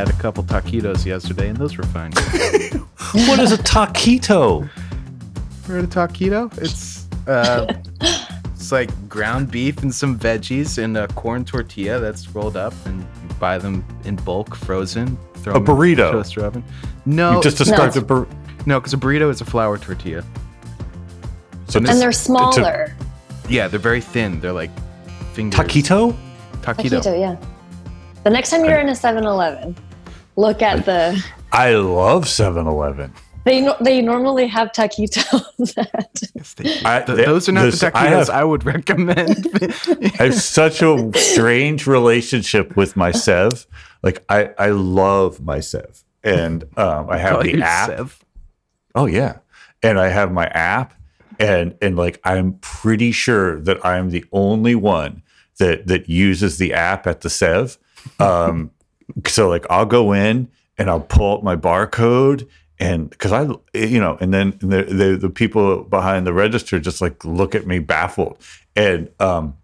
had a couple taquitos yesterday, and those were fine. what is a taquito? Heard a taquito? It's uh, it's like ground beef and some veggies and a corn tortilla that's rolled up, and you buy them in bulk, frozen. Throw A them in the burrito. toaster oven. No, You just described No. a burrito. no, because a burrito is a flour tortilla. so And it's and they're it's a smaller. Yeah, they're very thin. They're like fingers. taquito. Taquito. Taquito, yeah. The next time you're in a 7-Eleven, look at the. I love 7-Eleven. They no, they normally have taquitos. at- Yes, they- I- th- they- those are not this- the I taquitos have- I, would recommend. I have such a strange relationship with my Sev. Like I, I love my Sev, and um, I have Call the app. Sev. Oh yeah, and I have my app, and and like I'm pretty sure that I'm the only one that that uses the app at the Sev. Um, so like I'll go in and I'll pull up my barcode. And because I, you know, and then the, the the people behind the register just like look at me baffled, and um,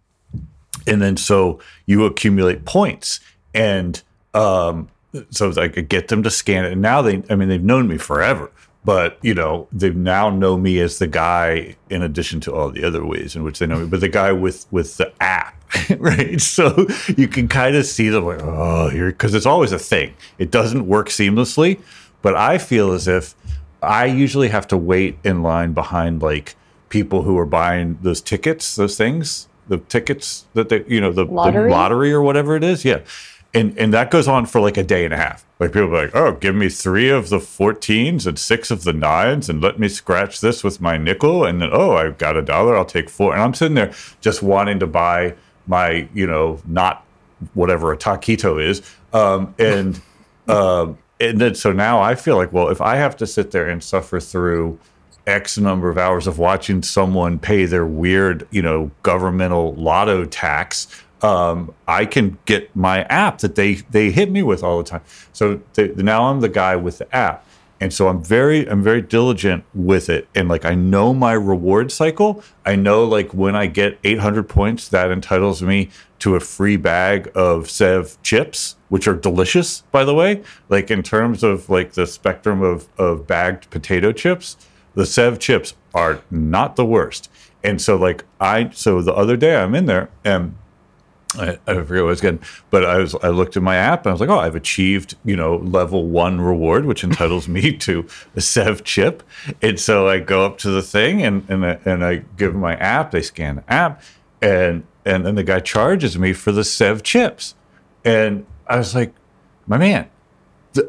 and then so you accumulate points and um so I get them to scan it and now they i mean they've known me forever but you know they now know me as the guy in addition to all the other ways in which they know me but the guy with with the app right? So you can kind of see them like oh here because it's always a thing. It doesn't work seamlessly but i feel as if i usually have to wait in line behind like people who are buying those tickets those things the tickets that they you know the Lottery? the lottery? or whatever it is yeah. And and that goes on for like a day and a half. Like people are like oh give me three of the 14s and six of the nines and let me scratch this with my nickel and then oh i've got a dollar i'll take four. And i'm sitting there just wanting to buy my you know not whatever a taquito is um and um and then so now i feel like well if i have to sit there and suffer through X number of hours of watching someone pay their weird, you know, governmental lotto tax, um, I can get my app that they they hit me with all the time. So they, now I'm the guy with the app, and so I'm very I'm very diligent with it, and like I know my reward cycle. I know like when I get 800 points, that entitles me to a free bag of Sev chips, which are delicious, by the way. Like in terms of like the spectrum of of bagged potato chips the Sev chips are not the worst. And so like I so the other day I'm in there and I, I forget what I was getting, but I was I looked at my app and I was like, oh, I've achieved you know level one reward, which entitles me to a Sev chip. And so I go up to the thing and and I, and I give my app. They scan the app, and and then the guy charges me for the Sev chips, and I was like, my man,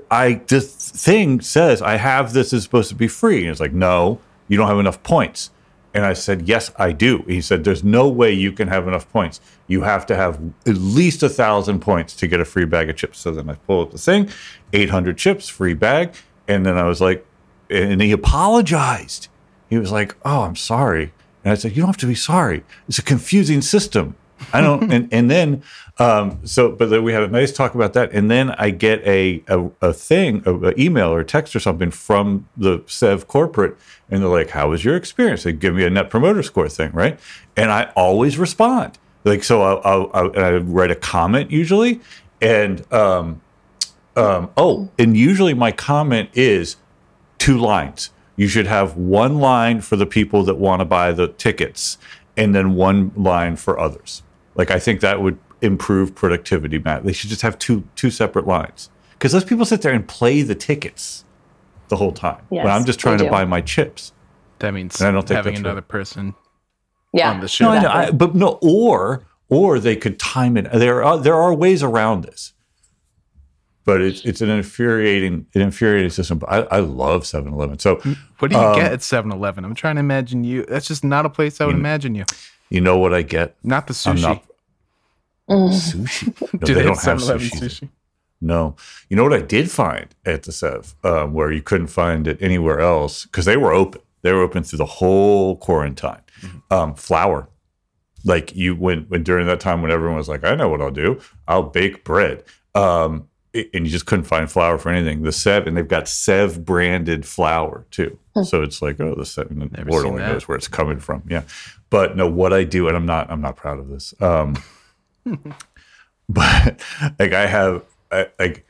I this thing says I have this is supposed to be free. And it's like, no, you don't have enough points. And I said, yes, I do. He said, there's no way you can have enough points. You have to have at least a thousand points to get a free bag of chips. So then I pull up the thing, 800 chips, free bag. And then I was like, and he apologized. He was like, oh, I'm sorry. And I said, you don't have to be sorry. It's a confusing system. I don't, and, and then, um, so, but then we had a nice talk about that. And then I get a, a, a thing, a, a email or text or something from the Sev corporate. And they're like, how was your experience? They give me a net promoter score thing. Right. And I always respond. Like, so I'll and I write a comment usually. And, um, um, oh, and usually my comment is two lines. You should have one line for the people that want to buy the tickets and then one line for others. Like I think that would improve productivity, Matt. They should just have two two separate lines. Because those people sit there and play the tickets the whole time. Yes, when I'm just trying to buy my chips. That means I don't think having that's another right. person Yeah. on the show. No, I know, Exactly. I- but no, or or they could time it. There are there are ways around this, but it's it's an infuriating an infuriating system. But I, I love 7-Eleven. So What do you Um, get at 7-Eleven? I'm trying to imagine you. That's just not a place I would You- imagine you. You know what I get? Not the I'm sushi. not Mm. sushi. No, do they, they, don't have have 7-Eleven sushi. sushi? No. You know what I did find at the Sev, um, where you couldn't find it anywhere else because they were open. They were open through the whole quarantine. Um, flour, like you when when during that time when everyone was like, I know what I'll do. I'll bake bread. Um, and you just couldn't find flour for anything. The Sev, and they've got Sev branded flour too. So it's like, oh, the Sev, and the Never Lord only knows where it's coming from. Yeah, but no, what I do, and I'm not, I'm not proud of this. Um, but like I have, I, like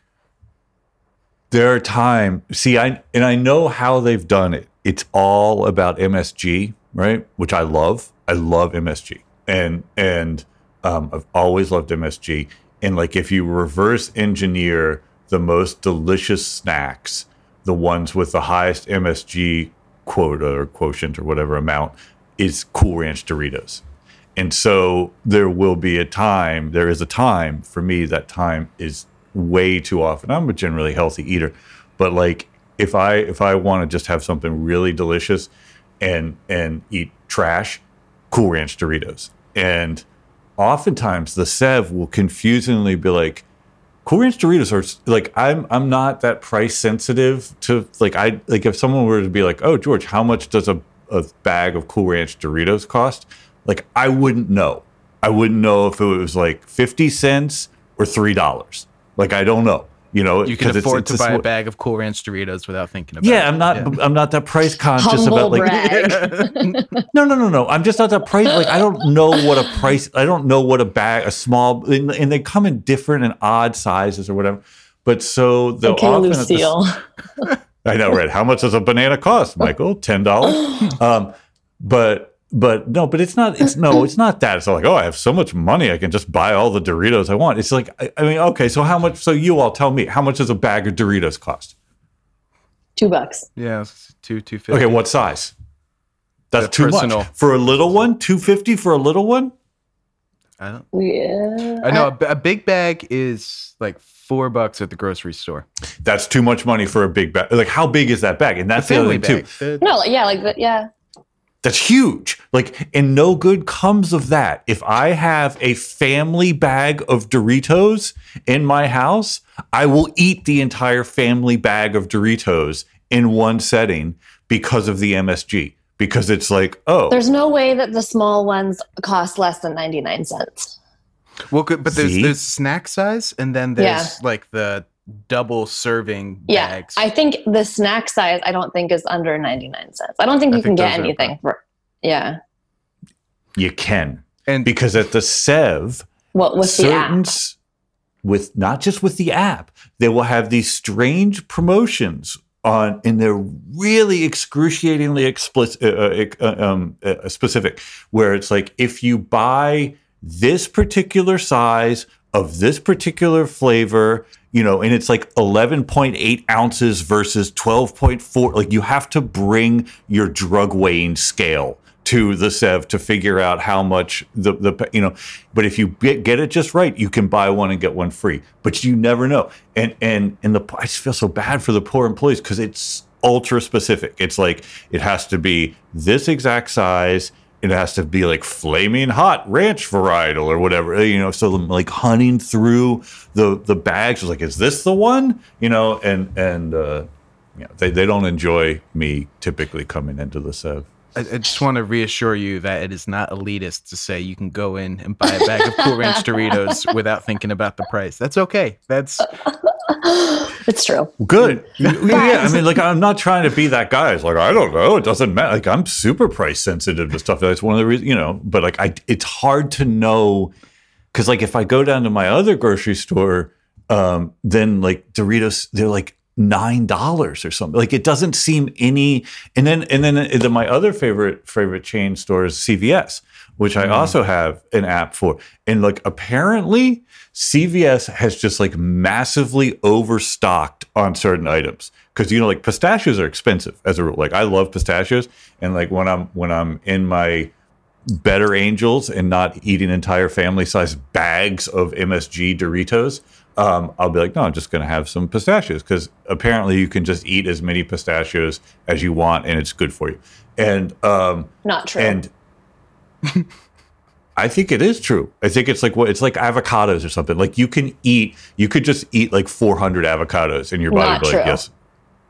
there are time. See, I and I know how they've done it. It's all about MSG, right? Which I love. I love MSG, and and um, I've always loved MSG. And like, if you reverse engineer the most delicious snacks, the ones with the highest MSG quota or quotient or whatever amount, is Cool Ranch Doritos. And so there will be a time, there is a time for me, that time is way too often. I'm a generally healthy eater, but like if I if I want to just have something really delicious and and eat trash, Cool Ranch Doritos. And oftentimes the Sev will confusingly be like, Cool Ranch Doritos are like I'm I'm not that price sensitive to like I like if someone were to be like, oh George, how much does a, a bag of Cool Ranch Doritos cost? Like I wouldn't know. I wouldn't know if it was like fifty cents or three dollars. Like I don't know. You know, You can afford it's to buy sw- a bag of Cool Ranch Doritos without thinking about it. Yeah, I'm not. I'm not that price conscious Humble about like. No, no, no, no. I'm just not that price. Like I don't know what a price. I don't know what a bag, a small, and, and they come in different and odd sizes or whatever. But so they'll okay, often at the- Lucille. I know, right? How much does a banana cost, Michael? Ten dollars. um, but but no, but it's not. It's no, it's not that. It's not like oh, I have so much money, I can just buy all the Doritos I want. It's like I, I mean, okay, so how much? So you all tell me, how much does a bag of Doritos cost? Two bucks. Yeah, it's two two fifty. Okay, what size? That's The too personal. much for a little one. Two fifty for a little one. I don't. Yeah. I know a, b- a big bag is like four bucks at the grocery store. That's too much money for a big bag. Like, how big is that bag? And that's the, other family thing bag. too. The- No, yeah, like the, yeah. That's huge. Like, and no good comes of that. If I have a family bag of Doritos in my house, I will eat the entire family bag of Doritos in one setting because of the MSG. Because it's like, oh, There's no way that the small ones cost less than 99 cents. Well, good, but there's there's snack size, and then there's Yeah. like the double serving Yeah. bags. I think the snack size, I don't think is under 99 cents. I don't think I you can think get anything for, yeah. you can. and Because at the Sev, What with the app? with not just with the app they will have these strange promotions on and they're really excruciatingly explicit uh, uh, um, uh, specific where it's like if you buy this particular size of this particular flavor you know and it's like 11.8 ounces versus 12.4 like you have to bring your drug weighing scale to the sev to figure out how much the the you know but if you get, get it just right you can buy one and get one free but you never know. And and and the i just feel so bad for the poor employees because it's ultra specific. It's like it has to be this exact size it has to be like flaming hot ranch varietal or whatever you know so like hunting through the the bags like is this the one you know and and uh you know, they, they don't enjoy me typically coming into the sev I, I just want to reassure you that it is not elitist to say you can go in and buy a bag of Cool Ranch Doritos without thinking about the price. That's okay. That's it's true. Good. yeah, I mean, like, I'm not trying to be that guy. It's like, I don't know. It doesn't matter. Like, I'm super price sensitive to stuff. That's one of the reasons, you know, but like, I, it's hard to know. Cause, like, if I go down to my other grocery store, um, then like Doritos, they're like $9 or something. Like, it doesn't seem any. And then, and then, and then my other favorite, favorite chain store is CVS, which I also have an app for. And like, apparently, CVS has just like massively overstocked on certain items because you know like pistachios are expensive as a rule. Like I love pistachios, and like when I'm when I'm in my better angels and not eating entire family size bags of MSG Doritos, um, I'll be like, no, I'm just going to have some pistachios because apparently you can just eat as many pistachios as you want and it's good for you. And um, Not true. and I think it is true. I think it's like what it's like avocados or something. Like you can eat, you could just eat like 400 avocados and your body Not would be like, true. yes.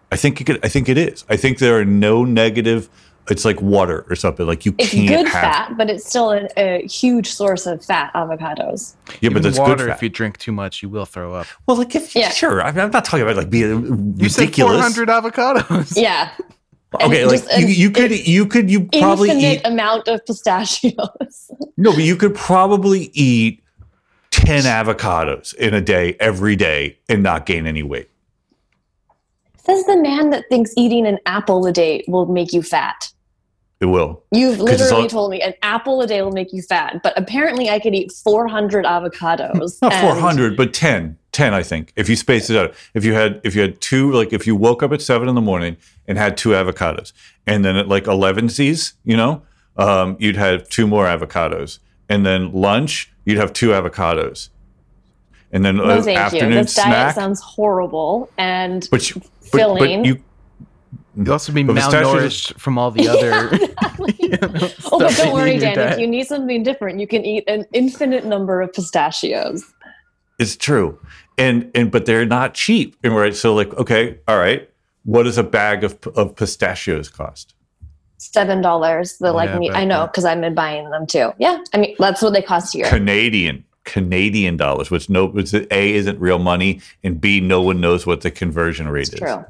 I think you could. I think it is. I think there are no negative. It's like water or something. Like you it's can't good have. fat, but it's still a, a huge source of fat, avocados. Yeah, but even that's water. good. If you drink too much, you will throw up. well, like if Yeah. sure. I mean, I'm not talking about like being You said 400 avocados. Yeah. Okay, like you, you could you could you probably eat amount of pistachios. no, but you could probably eat ten avocados in a day every day and not gain any weight. Says the man that thinks eating an apple a day will make you fat. It will. You've literally all- told me an apple a day will make you fat, but apparently I could eat 400 avocados. Not and- 400, but 10. 10, I think. If you spaced it out. If you had if you had two like if you woke up at 7 in the morning and had two avocados and then at like 11 Z's, you know, um, you'd have two more avocados. And then lunch, you'd have two avocados. And then No, thank you. afternoon This diet snack. sounds horrible and but, you, but, filling. but you You also be But pistachios- malnourished from all the other. you know, oh, but don't worry, eat in Dan. If you need something different, you can eat an infinite number of pistachios. It's true, and and but they're not cheap, and right. So like, okay, all right, what does a bag of of pistachios cost? Seven dollars. The like Yeah, me. I know because I've been buying them too. Yeah, I mean that's what they cost here. Canadian Canadian dollars, which no, which a isn't real money, and b no one knows what the conversion rate It's is. true.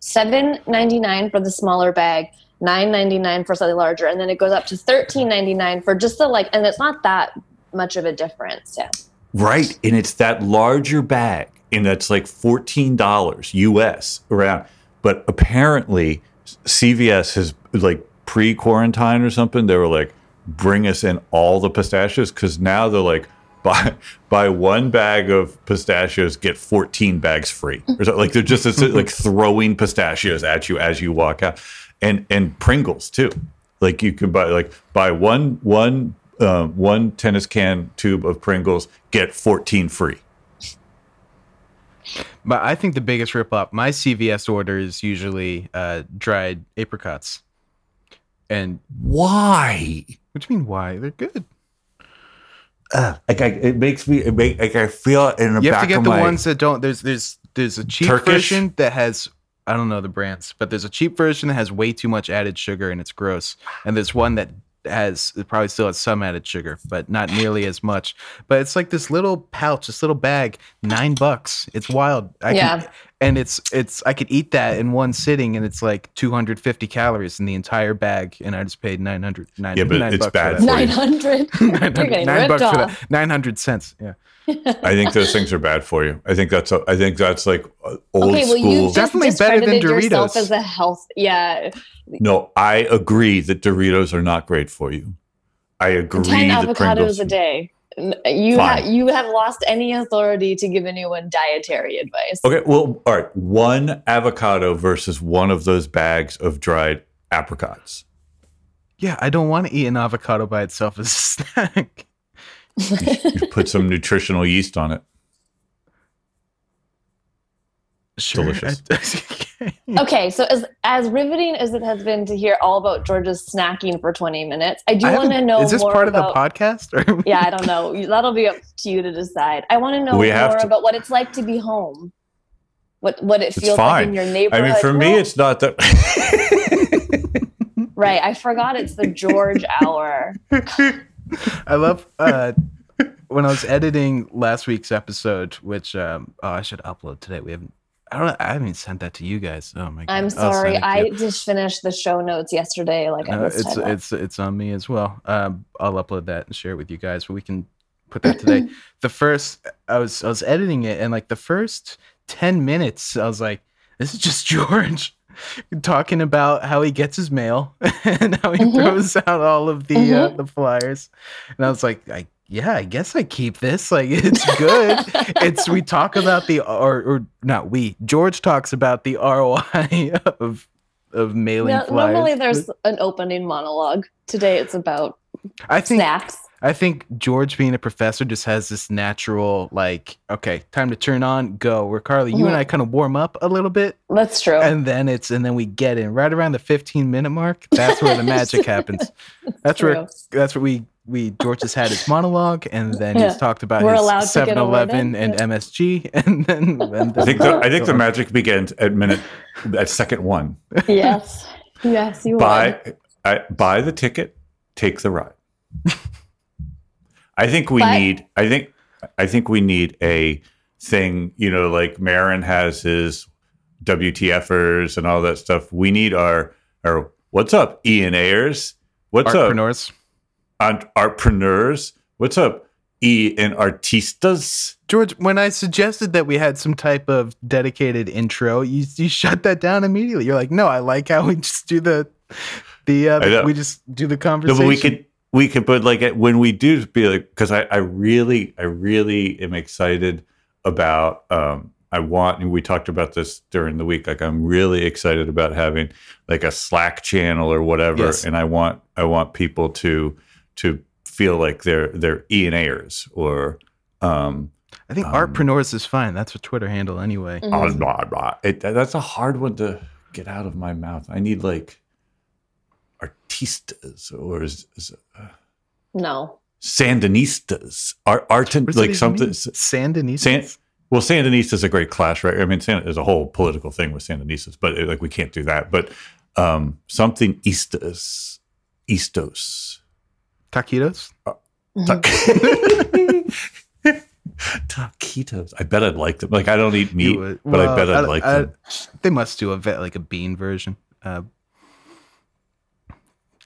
Seven ninety nine for the smaller bag, nine ninety nine for something larger, and then it goes up to thirteen ninety nine for just the like, and it's not that much of a difference. Yeah. Right, and it's that larger bag, and that's like fourteen dollars US around. But apparently, CVS has like pre-quarantine or something. They were like, bring us in all the pistachios because now they're like, buy buy one bag of pistachios, get fourteen bags free. Or like they're just like throwing pistachios at you as you walk out, and and Pringles too. Like you could buy like buy one one uh, one tennis can tube of Pringles, get fourteen free. But I think the biggest rip up, my CVS order is usually uh, dried apricots. And Why? what do you mean why? They're good. Like I, it makes me, it make, like I feel it in the You have back to get of the my. ones that don't. There's there's there's a cheap Turkish? version that has I don't know the brands, but there's a cheap version that has way too much added sugar and it's gross. And there's one that has it probably still has some added sugar, but not nearly as much. But it's like this little pouch, this little bag, nine bucks. It's wild. I Yeah. Can, and it's it's I could eat that in one sitting, and it's like 250 calories in the entire bag, and I just paid 900. Nine, Yeah, but nine it's bucks bad For that. Nine hundred. 900 nine ripped bucks for that. 900 cents. Yeah. I think those things are bad for you. I think that's, a, I think that's like uh, old Okay, well, school. just Definitely better than Doritos. as a health. Yeah, no, I agree that Doritos are not great for you. I agree ten that avocados Pringles. a day. N- You ha- you have lost any authority to give anyone dietary advice. Okay, well, all right. One avocado versus one of those bags of dried apricots. Yeah, I don't want to eat an avocado by itself as a snack. You put some nutritional yeast on it. Sure. Delicious. Okay, so as as riveting as it has been to hear all about George's snacking for 20 minutes, I do want to know Is this more part about, of the podcast? Or Yeah, I don't know. That'll be up to you to decide. I want to know We more to- about what it's like to be home. What what it feels like in your neighborhood. I mean, for me, Well, it's not that. right. I forgot it's the George hour. I love uh, when I was editing last week's episode, which um, oh, I should upload today. We haven't. I don't. I haven't sent that to you guys. Oh my god. I'm sorry. I just finished the show notes yesterday. Like No, missed it's it's it's on me as well. Um, I'll upload that and share it with you guys, but we can put that today. the first I was I was editing it, and like the first ten minutes, I was like, "This is just George." Talking about how he gets his mail and how he Mhm. throws out all of the uh, Mhm. the flyers, and I was like, "I yeah, I guess I keep this. Like, it's good." it's we talk about the or or not we George talks about the ROI of of mailing No- flyers. normally there's an opening monologue. Today it's about I think snacks. I think George being a professor just has this natural like okay time to turn on go where Carly you and Mhm. I kind of warm up a little bit That's true. and then it's and then we get in right around the 15 minute mark that's where the magic happens that's where that's where we we George has had his monologue and then Yeah. he's talked about We're allowed his to get a word 7-Eleven and yeah. MSG and then, and then I think the, I think the magic begins at minute at second one. yes. Yes, you. Buy I, buy the ticket, take the ride. I think we But- need. I think I think we need a thing. You know, like Maron has his WTFers and all that stuff. We need our our what's up, Ian Ayers. What's up, Artpreneurs Ant- artpreneurs? What's up, E and artistas. George, when I suggested that we had some type of dedicated intro, you you shut that down immediately. You're like, no, I like how we just do the the uh, we just do the No, conversation. but we could we could put like when we do be like because I I really I really am excited about um I want and we talked about this during the week like I'm really excited about having like a Slack channel or whatever Yes. and I want I want people to to feel like they're they're E and A'ers or um I think um, artpreneurs is fine. That's a Twitter handle anyway. Blah, blah, blah. It, that's a hard one to get out of my mouth. I need like artistas or is, is, uh, No. Sandinistas, art, art What does that like something. mean? Sandinista. San, well, Sandinista is a great clash, right? I mean, San, there's a whole political thing with Sandinistas, but it, like we can't do that. But um, something Istas, Istos, Taquitos. Mhm. taquitos. I bet I'd like them. Like I don't eat meat, would- but I bet I'd I- like I- them. They must do a vet like a bean version. Uh,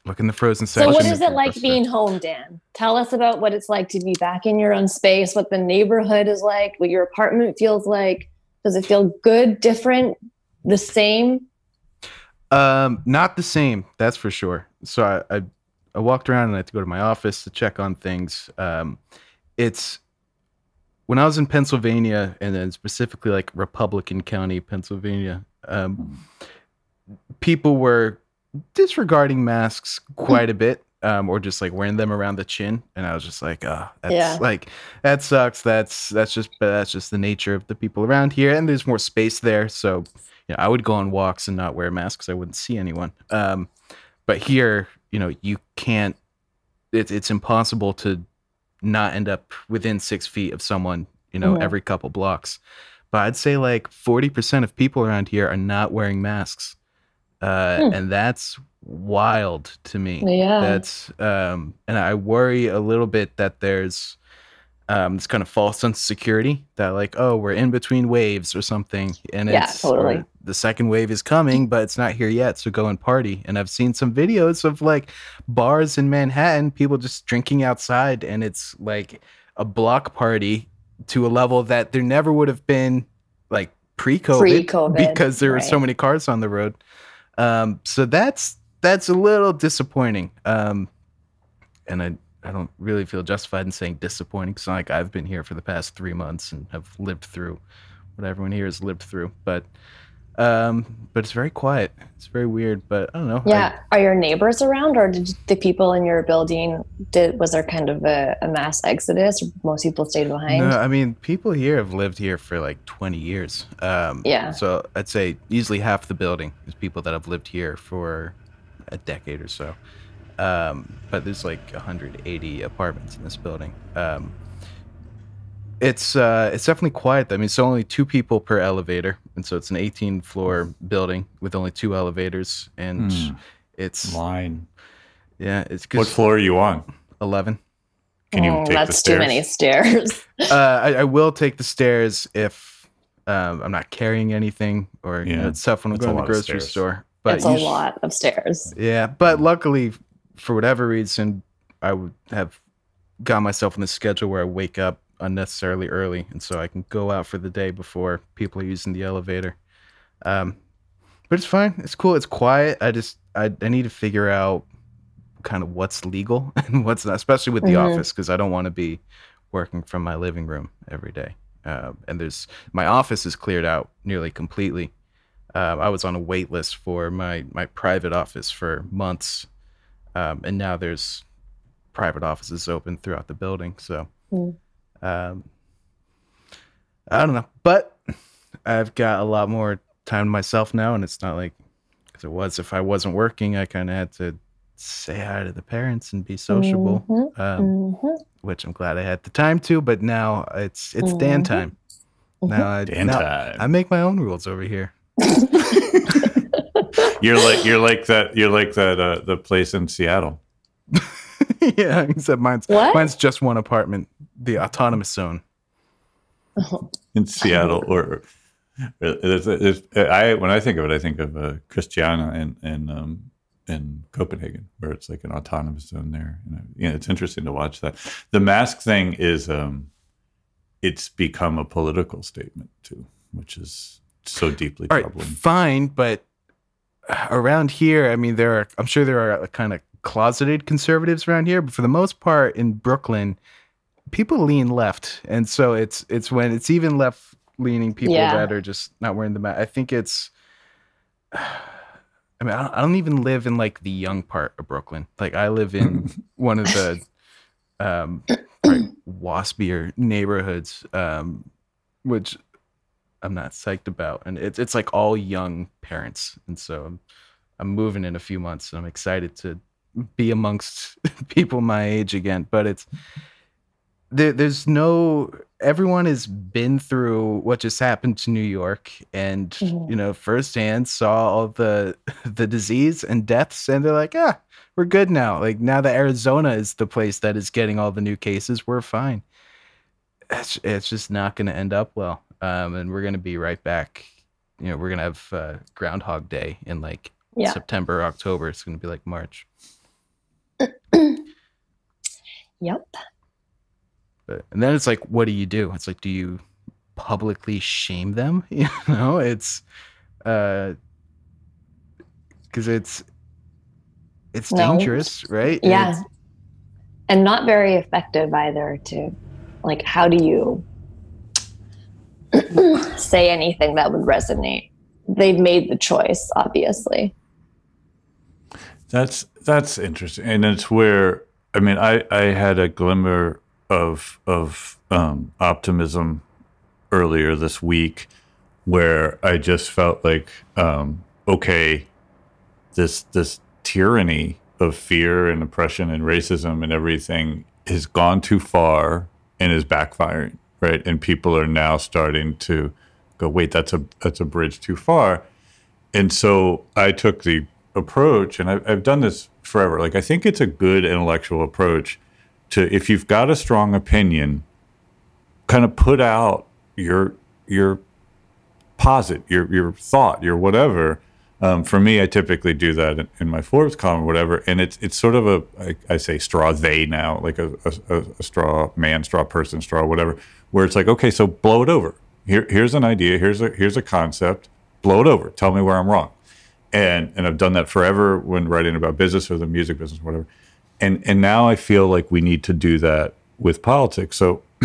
look in the frozen So, section. what if is it like being home, Dan? Tell us about what it's like to be back in your own space, what the neighborhood is like, what your apartment feels like. Does it feel good, different, the same? Um, not the same, that's for sure. So I, I, I walked around and I had to go to my office to check on things. Um, it's when I was in Pennsylvania and then specifically like Republican County, Pennsylvania. Um, people were disregarding masks quite a bit, um, or just like wearing them around the chin, and I was just like, oh, that's Yeah. like that sucks. That's that's just but that's just the nature of the people around here, and there's more space there, so you know, I would go on walks and not wear masks. I wouldn't see anyone. Um, but here, you know, you can't. It's it's impossible to not end up within six feet of someone. You know, Mhm. every couple blocks. But I'd say like forty percent of people around here are not wearing masks, uh, Hmm. and that's wild to me. Yeah. That's um, and I worry a little bit that there's um, this kind of false sense of security that like oh we're in between waves or something, and Yeah, it's totally. the second wave is coming, but it's not here yet. So go and party. And I've seen some videos of like bars in Manhattan, people just drinking outside, and it's like a block party to a level that there never would have been like pre-COVID, Pre-COVID, because there were so many cars on the road. Um, so that's that's a little disappointing. Um, and I I don't really feel justified in saying disappointing because like I've been here for the past three months and have lived through what everyone here has lived through. But um, but it's very quiet. It's very weird. But I don't know. I- Yeah. Are your neighbors around, or did the people in your building? Did was there kind of a, a mass exodus? Or most people stayed behind. No, I mean people here have lived here for like 20 years. Um, Yeah. So I'd say easily half the building is people that have lived here for a decade or so. Um, but there's like 180 apartments in this building. Um, it's uh, it's definitely quiet. I mean, it's only two people per elevator, and so it's an 18 floor building with only two elevators, and Hmm. it's Line. yeah, it's What floor are you on? 11. Can you Oh, take the that's too many stairs. uh, I, I will take the stairs if um, I'm not carrying anything, or you know, Yeah, it's tough when I'm going to the grocery store. But it's a usu- lot of stairs. Yeah, but luckily, for whatever reason, I would have got myself in the schedule where I wake up unnecessarily early, and so I can go out for the day before people are using the elevator. Um, but it's fine. It's cool. It's quiet. I just I, I need to figure out kind of what's legal and what's not, especially with the Mhm. office, because I don't want to be working from my living room every day. Uh, and there's my office is cleared out nearly completely. Um, I was on a wait list for my my private office for months, um, and now there's private offices open throughout the building. So, Mm. Um, I don't know, but I've got a lot more time to myself now, and it's not like because it was if I wasn't working, I kind of had to say hi to the parents and be sociable, Mhm, um, mhm, which I'm glad I had the time to. But now it's it's Dan Mhm. time. mhm. Now I Dan now time. I make my own rules over here. You're like you're like that you're like that uh, the place in Seattle. yeah, except mine's What? mine's just one apartment, the autonomous zone. in Seattle or there's, there's, I when I think of it, I think of uh, Christiania and and um, in Copenhagen, where it's like an autonomous zone there. And you know, it's interesting to watch that. The mask thing is, um, it's become a political statement too, which is so deeply All right, troubling. fine, but around here, I mean, there are. I'm sure there are kind of closeted conservatives around here, but for the most part, in Brooklyn, people lean left, and so it's it's when it's even left leaning people Yeah. that are just not wearing the mask. I think it's. I mean, I don't, I don't even live in like the young part of Brooklyn. Like I live in one of the um like waspier neighborhoods, um, which I'm not psyched about, and it's it's like all young parents, and so I'm I'm moving in a few months, and I'm excited to be amongst people my age again. But it's there, there's no everyone has been through what just happened to New York, and Mhm. you know firsthand saw all the the disease and deaths, and they're like, ah, we're good now. Like now that Arizona is the place that is getting all the new cases, we're fine. It's it's just not going to end up well, um, and we're going to be right back. You know, we're going to have uh, Groundhog Day in like Yeah. September, October. It's going to be like March. Yep. But, and then it's like, what do you do? It's like, do you publicly shame them? You know, it's uh, because it's it's No. dangerous, right? Yeah. It's- And not very effective either, To Like, how do you say anything that would resonate? They've made the choice, obviously. That's that's interesting, and it's where I mean, I I had a glimmer of of um, optimism earlier this week, where I just felt like, um, okay, this this tyranny of fear and oppression and racism and everything has gone too far and is backfiring, right? And people are now starting to go, wait, that's a that's a bridge too far. And so I took the approach, and I've, I've done this forever. Like I think it's a good intellectual approach to if you've got a strong opinion, kind of put out your your posit, your your thought, your whatever. Um, for me, I typically do that in, in my Forbes column or whatever, and it's it's sort of a I, I say straw they now, like a, a, a straw man, straw person, straw whatever, where it's like okay, so blow it over. Here here's an idea, here's a here's a concept, blow it over. Tell me where I'm wrong, and and I've done that forever when writing about business or the music business, or whatever, and and now I feel like we need to do that with politics. So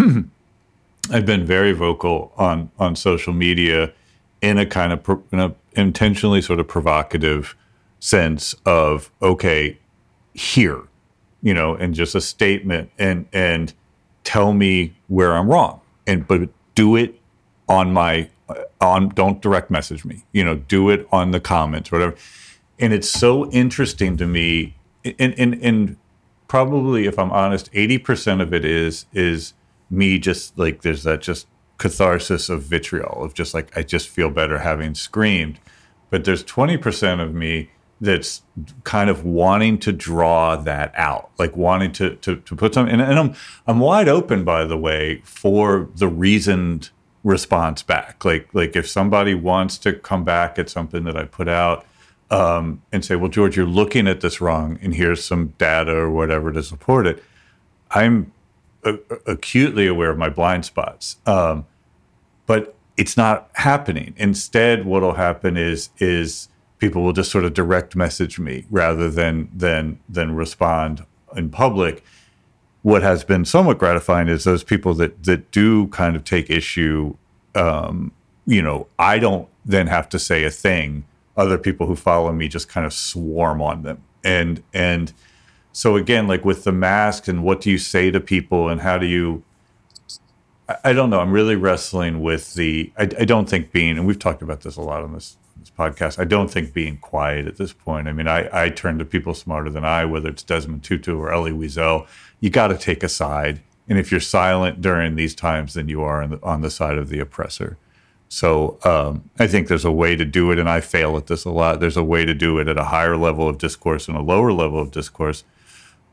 I've been very vocal on on social media in a kind of in a intentionally sort of provocative sense of okay here you know and just a statement and and tell me where i'm wrong and but do it on my uh, on don't direct message me you know do it on the comments or whatever and it's so interesting to me and and, and probably if i'm honest 80% of it is is me just like there's that just catharsis of vitriol of just like I just feel better having screamed. But there's 20% of me that's kind of wanting to draw that out, like wanting to to, to put some and, and I'm I'm wide open by the way for the reasoned response back. Like like if somebody wants to come back at something that I put out um, and say, well, George, you're looking at this wrong, and here's some data or whatever to support it. I'm a- acutely aware of my blind spots, um, but it's not happening. Instead, what'll happen is is people will just sort of direct message me rather than than than respond in public. What has been somewhat gratifying is those people that that do kind of take issue. Um, you know, I don't then have to say a thing. Other people who follow me just kind of swarm on them, and and so again like with the mask and what do you say to people and how do you I, I don't know. I'm really wrestling with the I, I don't think being and we've talked about this a lot on this, this podcast. I don't think being quiet at this point. I mean i i turn to people smarter than i whether it's desmond tutu or elie wiesel. You got to take a side. And if you're silent during these times then you are on the, on the side of the oppressor so um, I think there's a way to do it, and I fail at this a lot. There's a way to do it at a higher level of discourse and a lower level of discourse,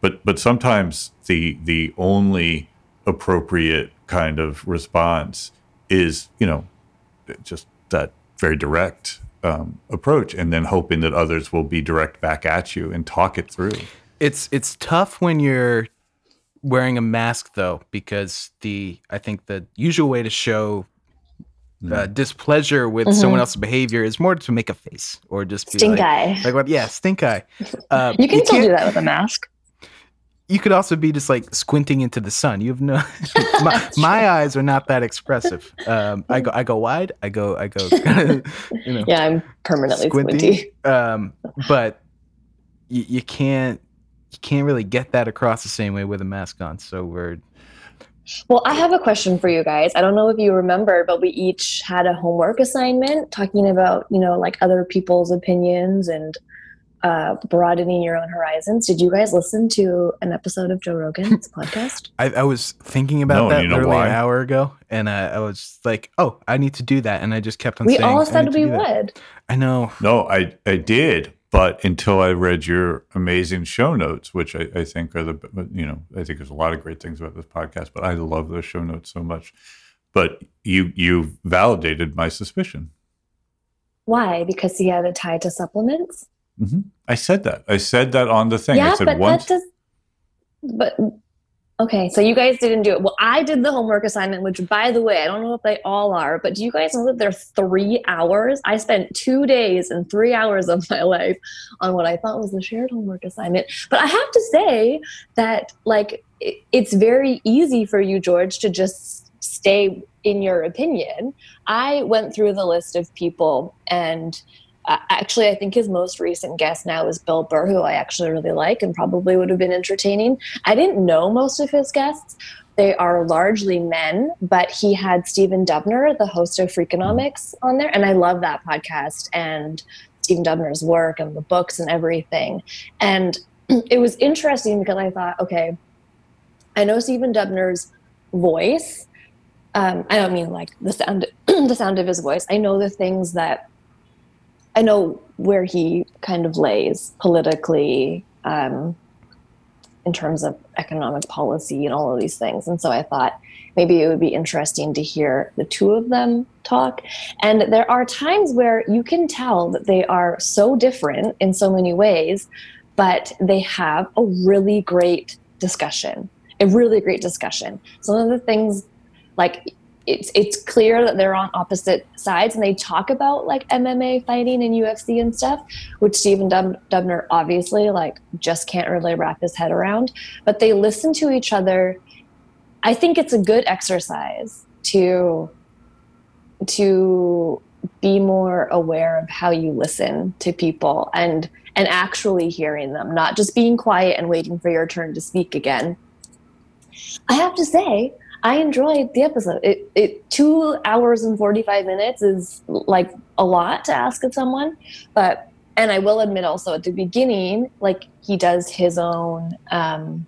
but but sometimes the the only appropriate kind of response is you know just that very direct um, approach, and then hoping that others will be direct back at you and talk it through. It's it's tough when you're wearing a mask though, because the I think the usual way to show uh, displeasure with Mhm. someone else's behavior is more to make a face or just be Stink like, eye. like what? Yeah, stink eye. Uh, You can still do that with a mask. You could also be just like squinting into the sun. You have no. my, my eyes are not that expressive. Um, I go I go wide. I go I go. you know, Yeah, I'm permanently squinty. squinty. Um, but you, you can't you can't really get that across the same way with a mask on. So we're Well, I have a question for you guys. I don't know if you remember, but we each had a homework assignment talking about, you know, like other people's opinions and uh, broadening your own horizons. Did you guys listen to an episode of Joe Rogan's podcast? I, I was thinking about No, that you know literally why? an hour ago, and I, I was like, "Oh, I need to do that," and I just kept on We saying, all "I said we do that." would. I know. No, I I did, but until I read your amazing show notes, which I, I think are the you know I think there's a lot of great things about this podcast, but I love those show notes so much. But you you validated my suspicion. Why? Because he had a tie to supplements? hmm I said that. I said that on the thing. I yeah, said but once. that does. But okay, so you guys didn't do it. Well, I did the homework assignment, which, by the way, I don't know if they all are, but do you guys know that they're three hours? I spent two days and three hours of my life on what I thought was the shared homework assignment. But I have to say that, like, it's very easy for you, George, to just stay in your opinion. I went through the list of people and uh, actually, I think his most recent guest now is Bill Burr, who I actually really like and probably would have been entertaining. I didn't know most of his guests. They are largely men, but he had Stephen Dubner, the host of Freakonomics, on there. And I love that podcast and Stephen Dubner's work and the books and everything. And it was interesting because I thought, okay, I know Stephen Dubner's voice. Um, I don't mean like the sound, the sound of his voice. I know the things that I know where he kind of lays politically um, in terms of economic policy and all of these things. And so I thought maybe it would be interesting to hear the two of them talk. And there are times where you can tell that they are so different in so many ways, but they have a really great discussion, a really great discussion. Some of the things like it's it's clear that they're on opposite sides and they talk about like MMA fighting and UFC and stuff, which Stephen Dub- Dubner obviously like just can't really wrap his head around. But they listen to each other. I think it's a good exercise to to be more aware of how you listen to people and and actually hearing them, not just being quiet and waiting for your turn to speak again. I have to say, I enjoyed the episode. It, it two hours and forty five minutes is like a lot to ask of someone, but and I will admit also at the beginning, like he does his own um,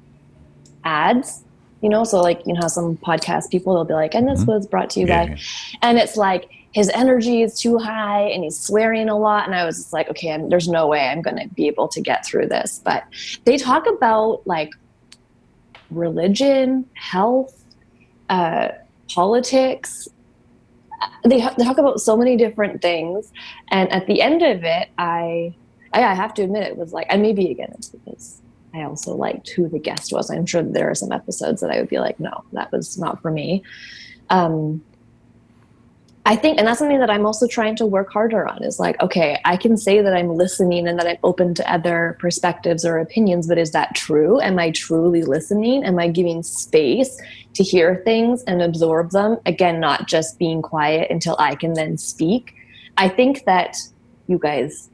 ads, you know. So like you know how some podcast people they'll be like, and this Mhm. was brought to you Yeah, by, and it's like his energy is too high and he's swearing a lot, and I was just like, okay, I'm, there's no way I'm going to be able to get through this. But they talk about like religion, health uh, politics. They, ha- they talk about so many different things, and at the end of it, I I, I have to admit it was like, and maybe again it's because I also liked who the guest was. I'm sure there are some episodes that I would be like, no, that was not for me. Um, I think, and that's something that I'm also trying to work harder on is like, okay, I can say that I'm listening and that I'm open to other perspectives or opinions, but is that true? Am I truly listening? Am I giving space to hear things and absorb them? Again, not just being quiet until I can then speak. I think that you guys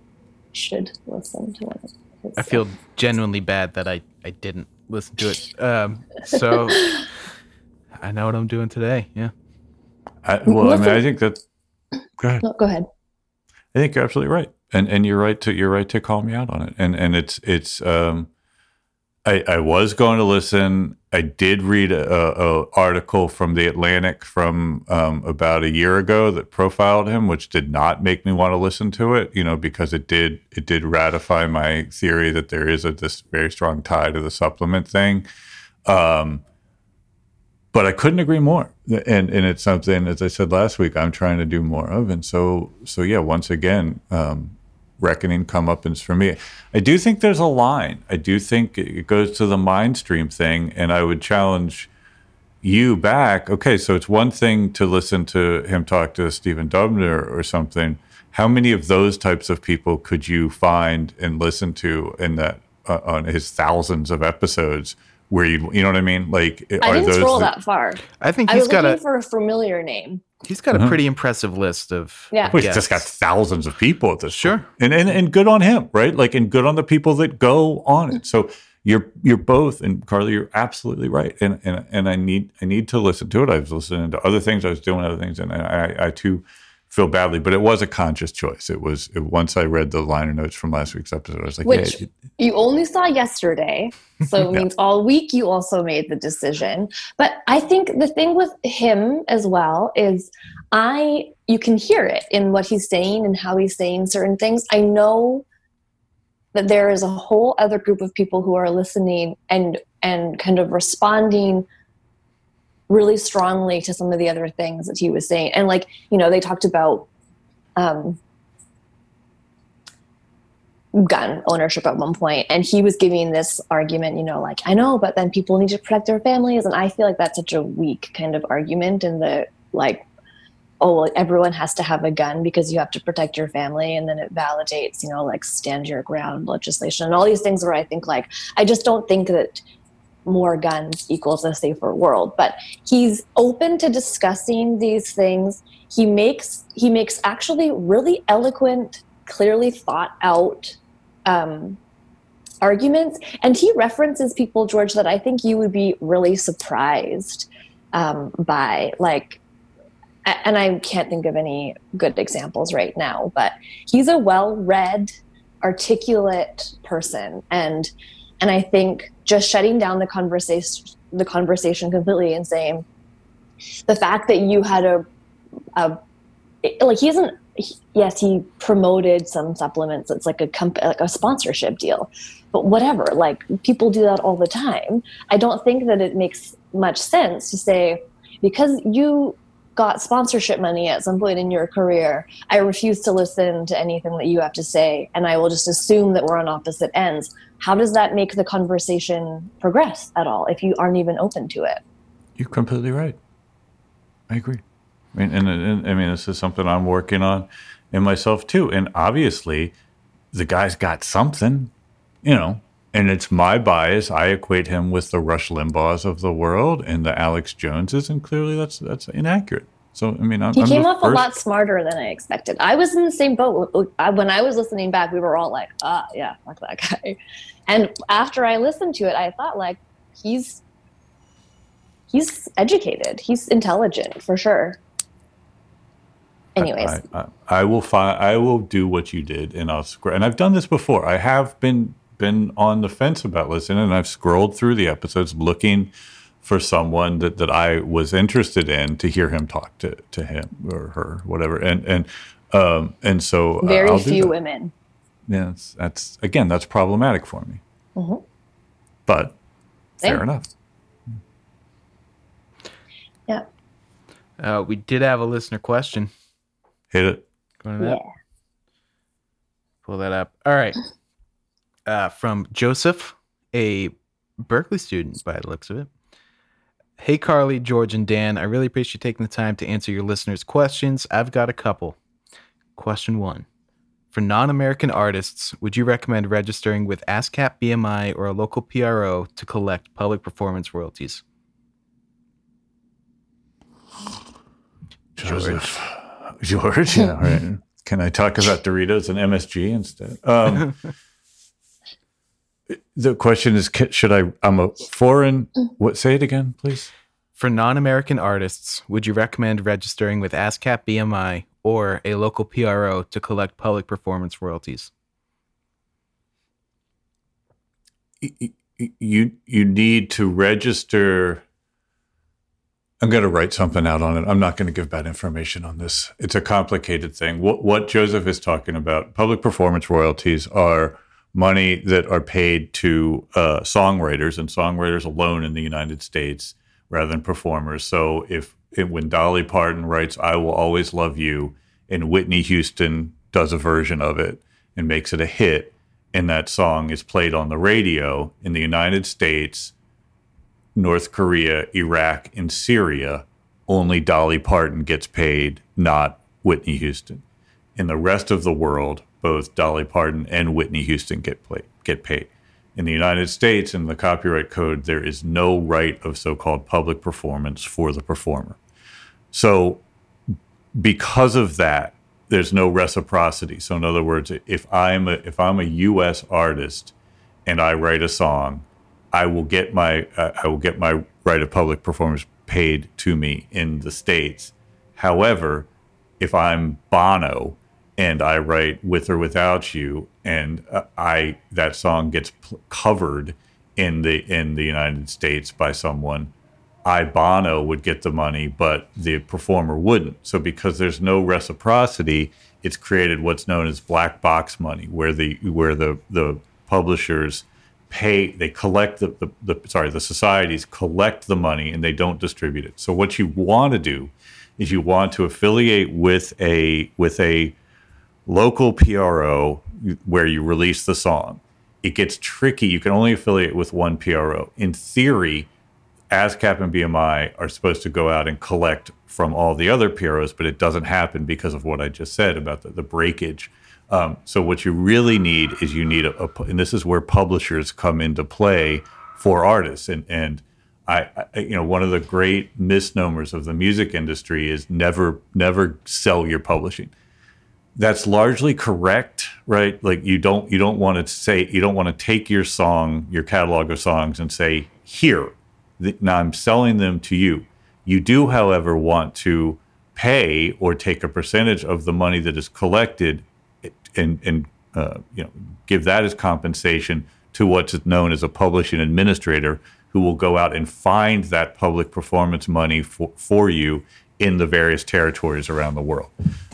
should listen to it. I feel genuinely bad that I I didn't listen to it. Um, so I know what I'm doing today. Yeah. I, well, I mean, I think that. Go ahead. No, go ahead. I think you're absolutely right, and and you're right to you're right to call me out on it, and and it's it's. Um, I I was going to listen. I did read a, a, article from the Atlantic from um, about a year ago that profiled him, which did not make me want to listen to it. You know, because it did it did ratify my theory that there is a this very strong tie to the supplement thing. Um, but I couldn't agree more. And and it's something, as I said last week, I'm trying to do more of. And so so yeah, once again, um, reckoning comeuppance for me. I do think there's a line. I do think it goes to the mind stream thing, and I would challenge you back. Okay, so it's one thing to listen to him talk to Stephen Dubner or something. How many of those types of people could you find and listen to in that uh, on his thousands of episodes? Where you, you know what I mean? Like, I didn't scroll that far. I think I he's was got looking a for a familiar name. He's got a Uh-huh. pretty impressive list of Yeah. of Well, he's just got thousands of people at this Sure. point. And, and and good on him, right? Like and good on the people that go on it. So you're you're both and Carly, you're absolutely right. And and and I need I need to listen to it. I was listening to other things, I was doing other things, and I I too feel badly, but it was a conscious choice. It was it, once I read the liner notes from last week's episode, I was like, Which yeah, you only saw yesterday. So it Yeah. means all week you also made the decision. But I think the thing with him as well is I you can hear it in what he's saying and how he's saying certain things. I know that there is a whole other group of people who are listening and and kind of responding really strongly to some of the other things that he was saying. And like, you know, they talked about um gun ownership at one point and he was giving this argument you know like i know but then people need to protect their families and i feel like that's such a weak kind of argument in the like oh well, everyone has to have a gun because you have to protect your family and then it validates you know like stand your ground legislation and all these things where i think like i just don't think that more guns equals a safer world. But he's open to discussing these things. He makes he makes actually really eloquent clearly thought out um, arguments. And he references people george that i think you would be really surprised um, by. Like and i can't think of any good examples right now but he's a well-read articulate person. And and i think just shutting down the conversation the conversation completely and saying the fact that you had a, a like he isn't he- yes he promoted some supplements. It's like a comp- like a sponsorship deal but whatever like people do that all the time. I don't think that it makes much sense to say because you got sponsorship money at some point in your career i refuse to listen to anything that you have to say and i will just assume that we're on opposite ends how does that make the conversation progress at all if you aren't even open to it You're completely right. I agree. I mean, and, and I mean, this is something I'm working on in myself too. And obviously, the guy's got something, you know, and it's my bias. I equate him with the Rush Limbaughs of the world and the Alex Joneses, and clearly that's that's inaccurate. So I mean, I'm, He I'm came off a lot smarter than I expected. I was in the same boat. When I was listening back, we were all like, ah, yeah, fuck that guy. And after I listened to it, I thought, like, he's he's educated. He's intelligent for sure. Anyways, I, I, I will find. I will do what you did, and I'll scroll. And I've done this before. I have been been on the fence about listening, and I've scrolled through the episodes looking for someone that, that I was interested in to hear him talk to, to him or her, whatever. And and um and so uh, very I'll do few that. women. Yeah, that's, that's again that's problematic for me. Mhm. But fair Same. enough. Yeah. Uh, we did have a listener question. Hit it. Go to Yeah. Pull that up. All right. Uh, from Joseph, a Berkeley student by the looks of it. Hey, Carly, George, and Dan. I really appreciate you taking the time to answer your listeners' questions. I've got a couple. Question one For non American artists, would you recommend registering with ASCAP BMI or a local PRO to collect public performance royalties? Joseph. George. Yeah, right. Can I talk about Doritos and MSG instead? Um, the question is, should I? I'm a foreign. Mm. What? Say it again, please. For non American artists, would you recommend registering with ASCAP BMI or a local PRO to collect public performance royalties? Y- y- You you need to register. I'm going to write something out on it. I'm not going to give bad information on this. It's a complicated thing. What what Joseph is talking about, public performance royalties are money that are paid to uh, songwriters and songwriters alone in the United States, rather than performers. So if, if when Dolly Parton writes "I Will Always Love You" and Whitney Houston does a version of it and makes it a hit, and that song is played on the radio in the United States, North Korea, Iraq, and Syria, only Dolly Parton gets paid, not Whitney Houston. In the rest of the world, both Dolly Parton and Whitney Houston get play, get paid. In the United States, in the copyright code, there is no right of so-called public performance for the performer. So, because of that, there's no reciprocity. So, in other words, if I'm a, if I'm a U.S. artist and I write a song, I will get my uh, I will get my right of public performance paid to me in the states. However, if I'm Bono and I write with or without you, and uh, I that song gets pl- covered in the in the United States by someone, I Bono would get the money, but the performer wouldn't. So because there's no reciprocity, it's created what's known as black box money, where the where the the publishers pay they collect the, the, the sorry the societies collect the money and they don't distribute it. So what you want to do is you want to affiliate with a with a local PRO where you release the song. It gets tricky. You can only affiliate with one PRO. In theory, ASCAP and BMI are supposed to go out and collect from all the other PROs, but it doesn't happen because of what I just said about the, the breakage. Um, so what you really need is you need a, a, and this is where publishers come into play for artists. And and I, I, you know, one of the great misnomers of the music industry is never never sell your publishing that's largely correct right? Like you don't you don't want to say you don't want to take your song your catalog of songs and say here now i'm selling them to you. You do however want to pay or take a percentage of the money that is collected and and uh, you know give that as compensation to what's known as a publishing administrator who will go out and find that public performance money for, for you in the various territories around the world.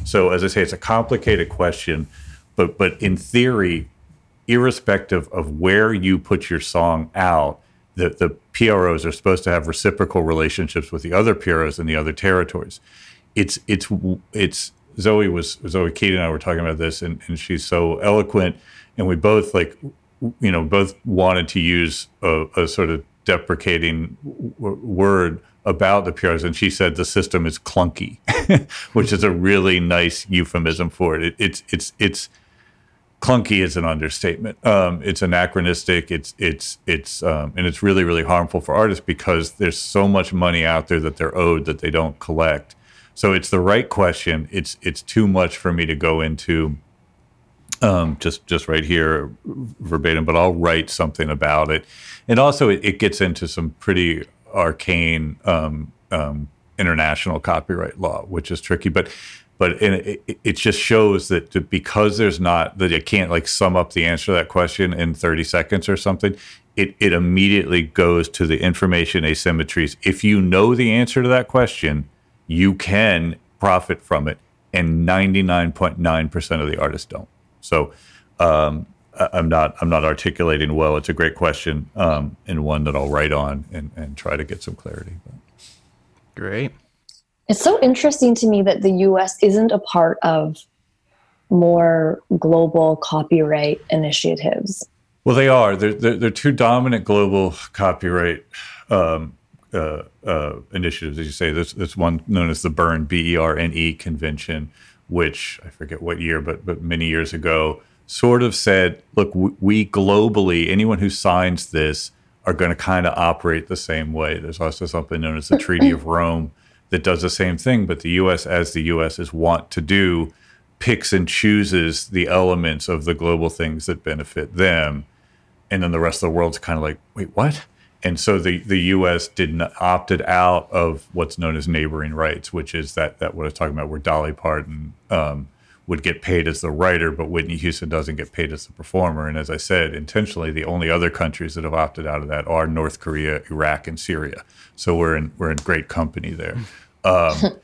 So, as I say, it's a complicated question, but but in theory, irrespective of where you put your song out, the, the PROs are supposed to have reciprocal relationships with the other PROs in the other territories. It's it's it's Zoe was Zoe Keating and I were talking about this, and, and she's so eloquent, and we both like you know both wanted to use a, a sort of deprecating w- word about the PRs, and she said the system is clunky, which is a really nice euphemism for it. it it's it's it's clunky is an understatement. Um, it's anachronistic. It's it's it's um, and it's really really harmful for artists because there's so much money out there that they're owed that they don't collect. So it's the right question. It's it's too much for me to go into um, just just right here verbatim, but I'll write something about it. And also, it, it gets into some pretty arcane um, um, international copyright law, which is tricky. But but it, it just shows that because there's not that you can't like sum up the answer to that question in 30 seconds or something. It, it immediately goes to the information asymmetries. If you know the answer to that question, you can profit from it, and 99.9% of the artists don't. So um, I'm not I'm not articulating well. It's a great question um, and one that I'll write on and, and try to get some clarity. But. Great. It's so interesting to me that the U.S. isn't a part of more global copyright initiatives. Well, they are. They're, they're, they're two dominant global copyright um, uh, uh, initiatives, as you say. There's, there's one known as the Berne B E R N E Convention, which I forget what year, but but many years ago sort of said, look, we globally, anyone who signs this are going to kind of operate the same way. There's also something known as the Treaty of Rome that does the same thing, but the US, as the US is wont to do, picks and chooses the elements of the global things that benefit them. And then the rest of the world's kind of like, wait, what? And so the, the U.S. did not, opted out of what's known as neighboring rights, which is that that what I was talking about, where Dolly Parton um, would get paid as the writer, but Whitney Houston doesn't get paid as the performer. And as I said, intentionally, the only other countries that have opted out of that are North Korea, Iraq, and Syria. So we're in we're in great company there. Um,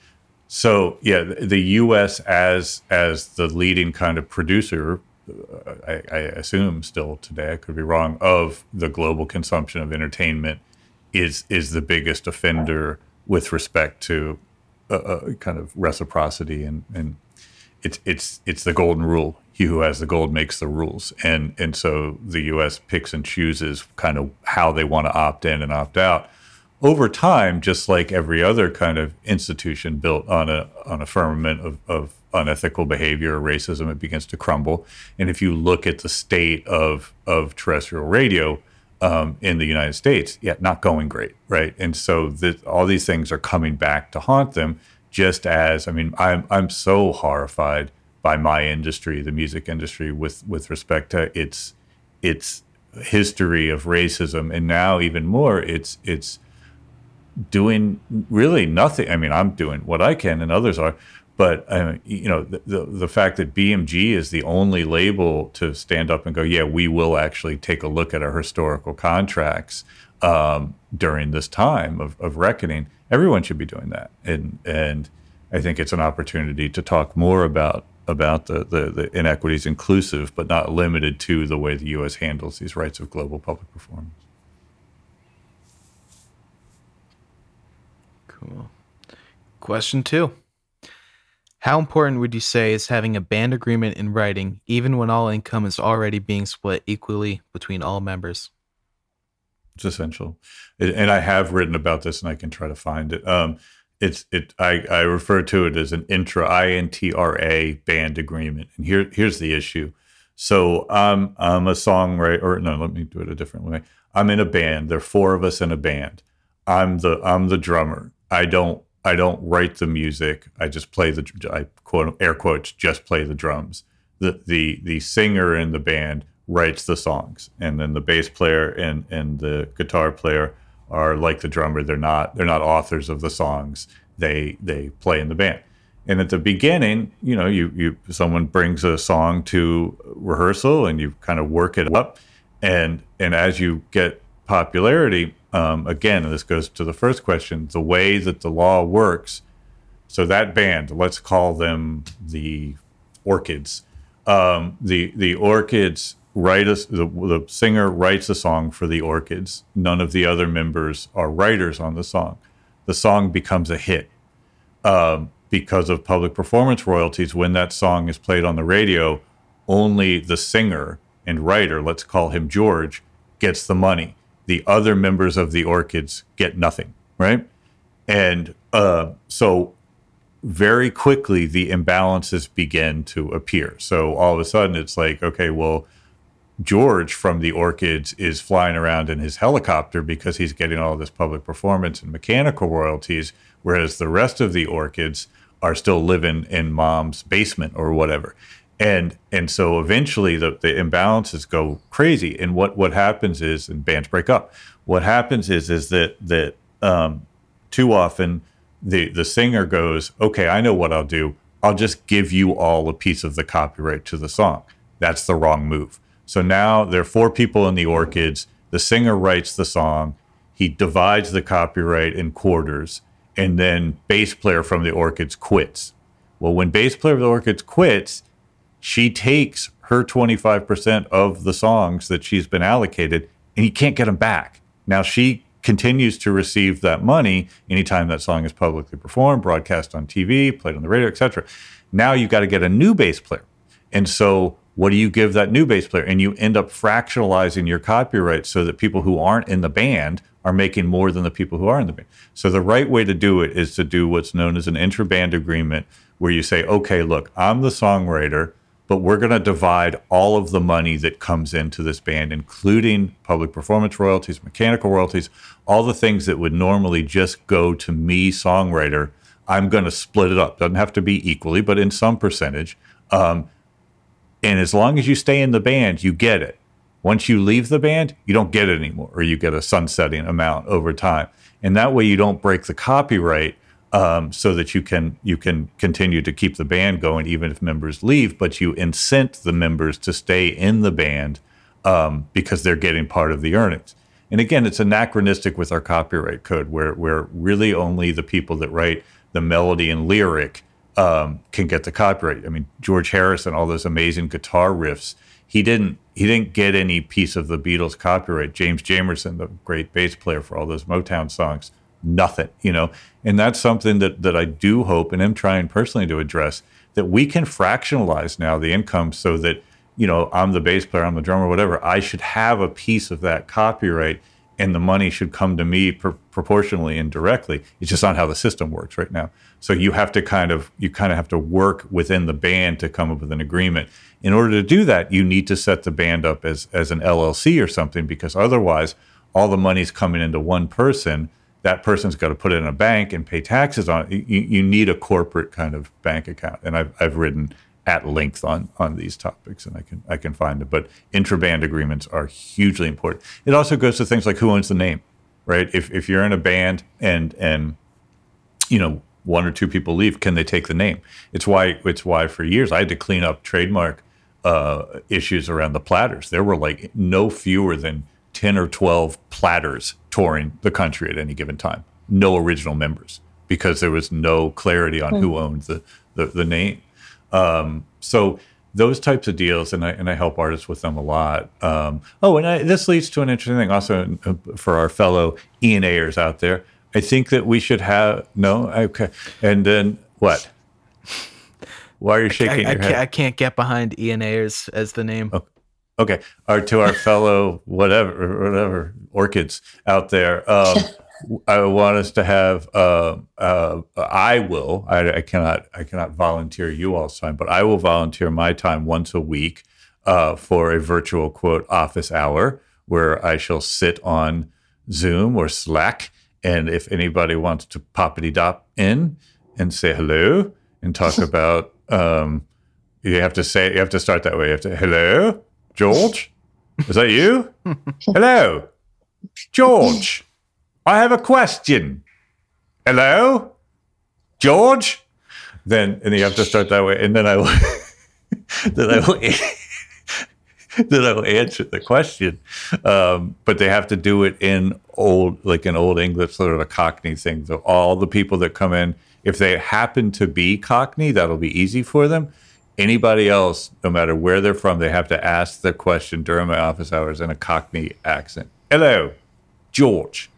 so yeah, the U.S. as as the leading kind of producer, uh, I, I assume still today, I could be wrong, of the global consumption of entertainment is is the biggest offender with respect to uh, uh, kind of reciprocity and and it's it's it's the golden rule. He who has the gold makes the rules, and and so the U.S. picks and chooses kind of how they want to opt in and opt out. Over time, just like every other kind of institution built on a on a firmament of, of unethical behavior or racism, it begins to crumble. And if you look at the state of of terrestrial radio um, in the United States, yeah, not going great, right? And so the, all these things are coming back to haunt them. Just as I mean, I'm I'm so horrified by my industry, the music industry, with with respect to its its history of racism, and now even more, it's it's doing really nothing. I mean, I'm doing what I can, and others are, but uh, you know the, the, the fact that BMG is the only label to stand up and go, yeah, we will actually take a look at our historical contracts um, during this time of, of reckoning. Everyone should be doing that, and and I think it's an opportunity to talk more about about the, the, the inequities, inclusive but not limited to the way the U.S. handles these rights of global public performance. Cool. Question two. How important would you say is having a band agreement in writing, even when all income is already being split equally between all members? It's essential, it, and I have written about this, and I can try to find it. Um, it's it. I, I refer to it as an intra I N T R A band agreement, and here here's the issue. So I'm I'm a songwriter, or no, let me do it a different way. I'm in a band. There are four of us in a band. I'm the I'm the drummer. I don't I don't write the music. I just play the I quote air quotes just play the drums. The the the singer in the band writes the songs, and then the bass player and and the guitar player are like the drummer. They're not they're not authors of the songs. They they play in the band. And at the beginning, you know, you you someone brings a song to rehearsal and you kind of work it up, and and as you get popularity, um, again, this goes to the first question the way that the law works. So, that band, let's call them the Orchids. Um, the, the Orchids write a, the, the singer writes a song for the Orchids. None of the other members are writers on the song. The song becomes a hit. Um, because of public performance royalties, when that song is played on the radio, only the singer and writer, let's call him George, gets the money the other members of the orchids get nothing, right? And uh, so very quickly the imbalances begin to appear. So all of a sudden it's like, okay, well, George from the Orchids is flying around in his helicopter because he's getting all this public performance and mechanical royalties, whereas the rest of the Orchids are still living in mom's basement or whatever and and so eventually the, the imbalances go crazy. And what what happens is and bands break up. What happens is is that that um, too often the the singer goes okay i know what i'll do. I'll just give you all a piece of the copyright to the song. That's the wrong move. So now there are four people in the orchids. The singer writes the song. He divides the copyright in quarters. And then bass player from the orchids quits. Well when bass player of the orchids quits she takes her 25% of the songs that she's been allocated and you can't get them back. Now she continues to receive that money anytime that song is publicly performed, broadcast on TV, played on the radio, etc. Now you've got to get a new bass player. And so what do you give that new bass player? And you end up fractionalizing your copyright so that people who aren't in the band are making more than the people who are in the band. So the right way to do it is to do what's known as an intra-band agreement where you say, okay, look, I'm the songwriter but we're going to divide all of the money that comes into this band, including public performance royalties, mechanical royalties, all the things that would normally just go to me, songwriter. I'm going to split it up. Doesn't have to be equally, but in some percentage. Um, and as long as you stay in the band, you get it. Once you leave the band, you don't get it anymore, or you get a sunsetting amount over time. And that way, you don't break the copyright um, so that you can you can continue to keep the band going even if members leave, but you incent the members to stay in the band um, because they're getting part of the earnings. And again, it's anachronistic with our copyright code, where where really only the people that write the melody and lyric um, can get the copyright. I mean, George Harrison, all those amazing guitar riffs, he didn't he didn't get any piece of the Beatles copyright. James Jamerson, the great bass player for all those Motown songs, nothing, you know. And that's something that that I do hope and am trying personally to address that we can fractionalize now the income so that you know I'm the bass player, I'm the drummer, whatever. I should have a piece of that copyright and the money should come to me pr- proportionally and directly. It's just not how the system works right now. So you have to kind of you kind of have to work within the band to come up with an agreement. In order to do that, you need to set the band up as as an LLC or something because otherwise all the money's coming into one person. That person's got to put it in a bank and pay taxes on it. You, you need a corporate kind of bank account. And I've, I've written at length on on these topics, and I can I can find it. But intraband agreements are hugely important. It also goes to things like who owns the name, right? If if you're in a band and and you know one or two people leave, can they take the name? It's why it's why for years I had to clean up trademark uh, issues around the platters. There were like no fewer than ten or twelve platters touring the country at any given time. No original members because there was no clarity on who owned the, the, the name. Um, so those types of deals, and I and I help artists with them a lot. Um, oh, and I, this leads to an interesting thing also uh, for our fellow E and Aers out there. I think that we should have no okay, and then what? Why are you I, shaking I your can't, head? I can't get behind Ian Ayers as the name. Okay, or to our fellow whatever whatever orchids out there. Um, I want us to have. Uh, uh, I will. I, I cannot. I cannot volunteer you all's time, but I will volunteer my time once a week uh, for a virtual quote office hour where I shall sit on Zoom or Slack, and if anybody wants to poppity dop in and say hello and talk about. Um, you have to say. You have to start that way. You have to hello. George? Is that you? Hello? George? I have a question. Hello? George? Then and you have to start that way, and then I will then I will then I will answer the question. Um, but they have to do it in old like an old English sort of a Cockney thing. So all the people that come in, if they happen to be Cockney, that'll be easy for them anybody else, no matter where they're from, they have to ask the question during my office hours in a Cockney accent. Hello, George.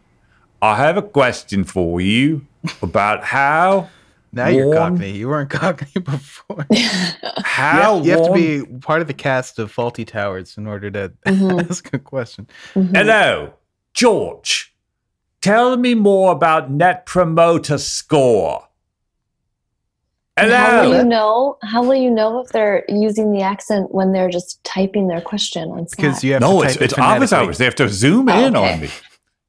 I have a question for you about how Now you're Cockney. You weren't Cockney before. how you have to be part of the cast of Fawlty Towers in order to Mhm. ask a question. Mhm. Hello, George. Tell me more about Net Promoter Score. How will you know? How will you know if they're using the accent when they're just typing their question on Slack? Because you have No, to it's type it it's office hours. They have to zoom Oh, in okay. on me.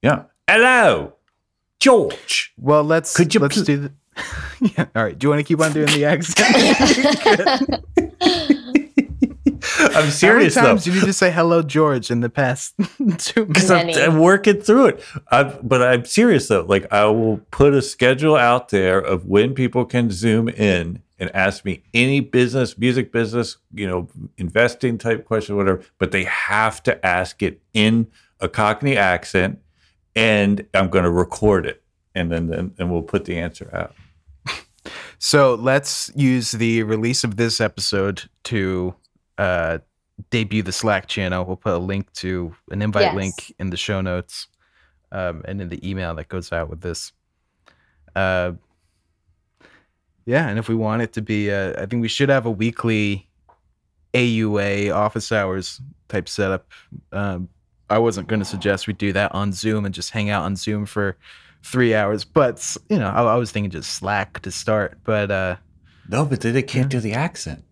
Yeah. Hello, George. Well, let's Could you let's pl- do the. yeah. All right. Do you want to keep on doing the accent? I'm serious. How many serious though. times did you just say hello, George, in the past two because minutes? I'm, Many. I'm working through it. I've, but I'm serious though. Like I will put a schedule out there of when people can zoom in and ask me any business, music business, you know, investing type question, whatever. But they have to ask it in a Cockney accent, and I'm going to record it, and then then and we'll put the answer out. So let's use the release of this episode to uh, debut the Slack channel. We'll put a link to an invite Yes. link in the show notes um, and in the email that goes out with this. Uh, yeah, and if we want it to be, uh, I think we should have a weekly AUA office hours type setup. Um, I wasn't going to suggest we do that on Zoom and just hang out on Zoom for three hours, but you know, I, I was thinking just Slack to start. But uh, No, but then they can't do the accent.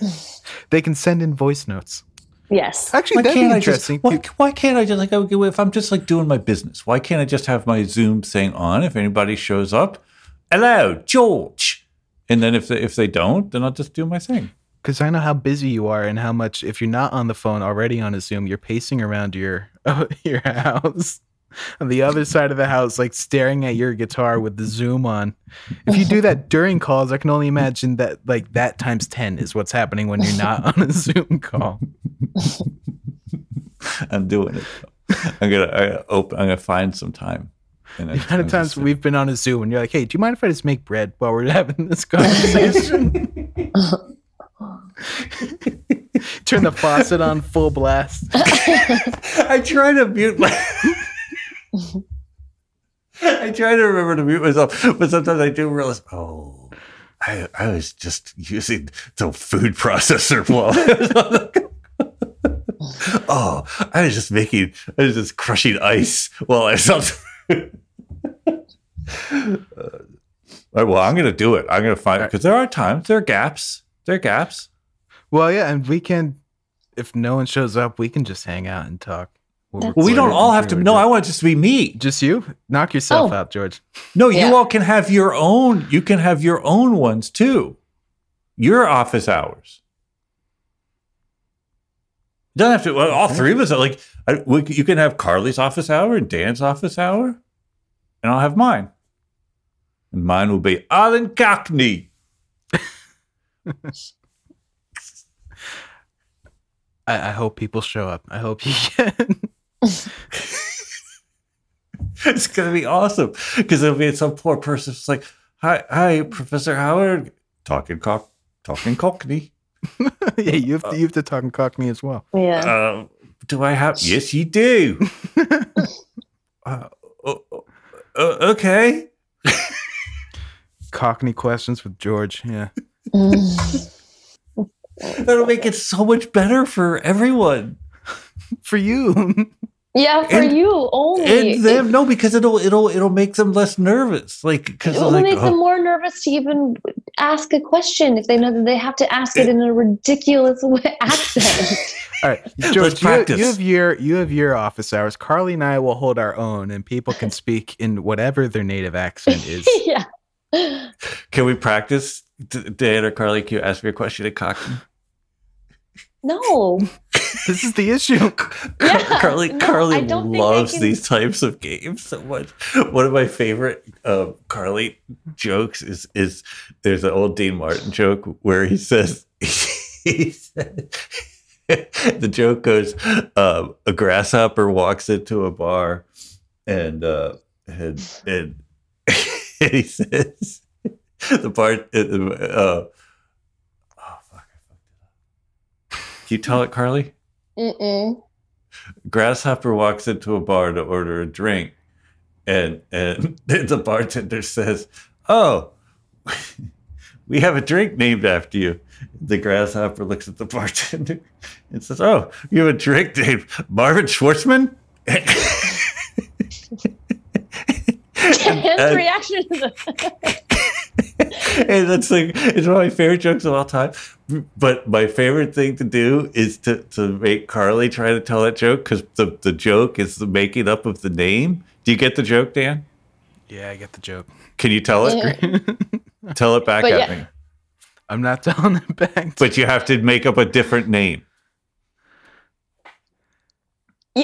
they can send in voice notes. yes. Actually, Why that'd be can't just? interesting. Why, why can't I just like if I'm just like doing my business? Why can't I just have my Zoom thing on? If anybody shows up, hello, George, and then if they, if they don't, then I'll just do my thing. Because I know how busy you are and how much, if you're not on the phone already on a Zoom, you're pacing around your your house on the other side of the house, like staring at your guitar with the Zoom on. If you do that during calls, I can only imagine that like that times ten is what's happening when you're not on a Zoom call. I'm doing it. I'm gonna I gotta open. I'm gonna find some time. And The amount of times we've been on a Zoom and you're like, "Hey, do you mind if I just make bread while we're having this conversation?" Turn the faucet on full blast. I try to mute my. I try to remember to mute myself, but sometimes I do realize, oh, I, I was just using the food processor while I was on the. Oh, I was just making, I was just crushing ice while I was on. the- Uh, well, I'm going to do it. I'm going to find because there are times, there are gaps, there are gaps. Well, yeah, and we can, if no one shows up, we can just hang out and talk. We'll Well, we don't all have to. record No. I want it just to be me. just you. Knock yourself Oh. out, George. No, you all can have your own. You can have your own ones too. Your office hours. You don't have to. Well, all three of us are like. I, we, you can have Carly's office hour and Dan's office hour, and I'll have mine. And mine will be Alan Cockney. I, I hope people show up. I hope you get. It's gonna be awesome because it'll be some poor person who's like, "Hi, hi, Professor Howard, talking cock, talking Cockney." yeah, you have to, you have to talk in Cockney as well. Yeah. Uh, do I have? Yes, you do. uh, o- o- o- okay. Cockney questions with George. Yeah. That'll make it so much better for everyone For you. Yeah, for And- you only. and them. No, because it'll it'll it'll make them less nervous. Like because it will like make oh, them more nervous to even ask a question if they know that they have to ask it in a ridiculous way- accent. All right, George. You, practice. you have your you have your office hours. Carly and I will hold our own, and people can speak in whatever their native accent is. yeah. can we practice? D- Dan or Carly, can you ask me a question in Cockney? No. this is the issue. Yeah, Carly, no, I Carly don't loves can- these types of games so much. One of my favorite uh, Carly jokes is is there's an old Dean Martin joke where he says he said the joke goes um, a grasshopper walks into a bar and uh, and and he says the bar uh, uh, oh fuck I fucked it up. Can you tell it, Carly? Mm-mm. grasshopper walks into a bar to order a drink and and the bartender says oh we have a drink named after you the grasshopper looks at the bartender and says oh you have a drink named marvin schwartzman and- reaction to the and that's like it's one of my favorite jokes of all time. But my favorite thing to do is to to make Carly try to tell that joke because the the joke is the making up of the name. Do you get the joke, Dan? Yeah, I get the joke. Can you tell it? Tell it back But at yeah. me. I'm not telling it back. But you have to make up a different name.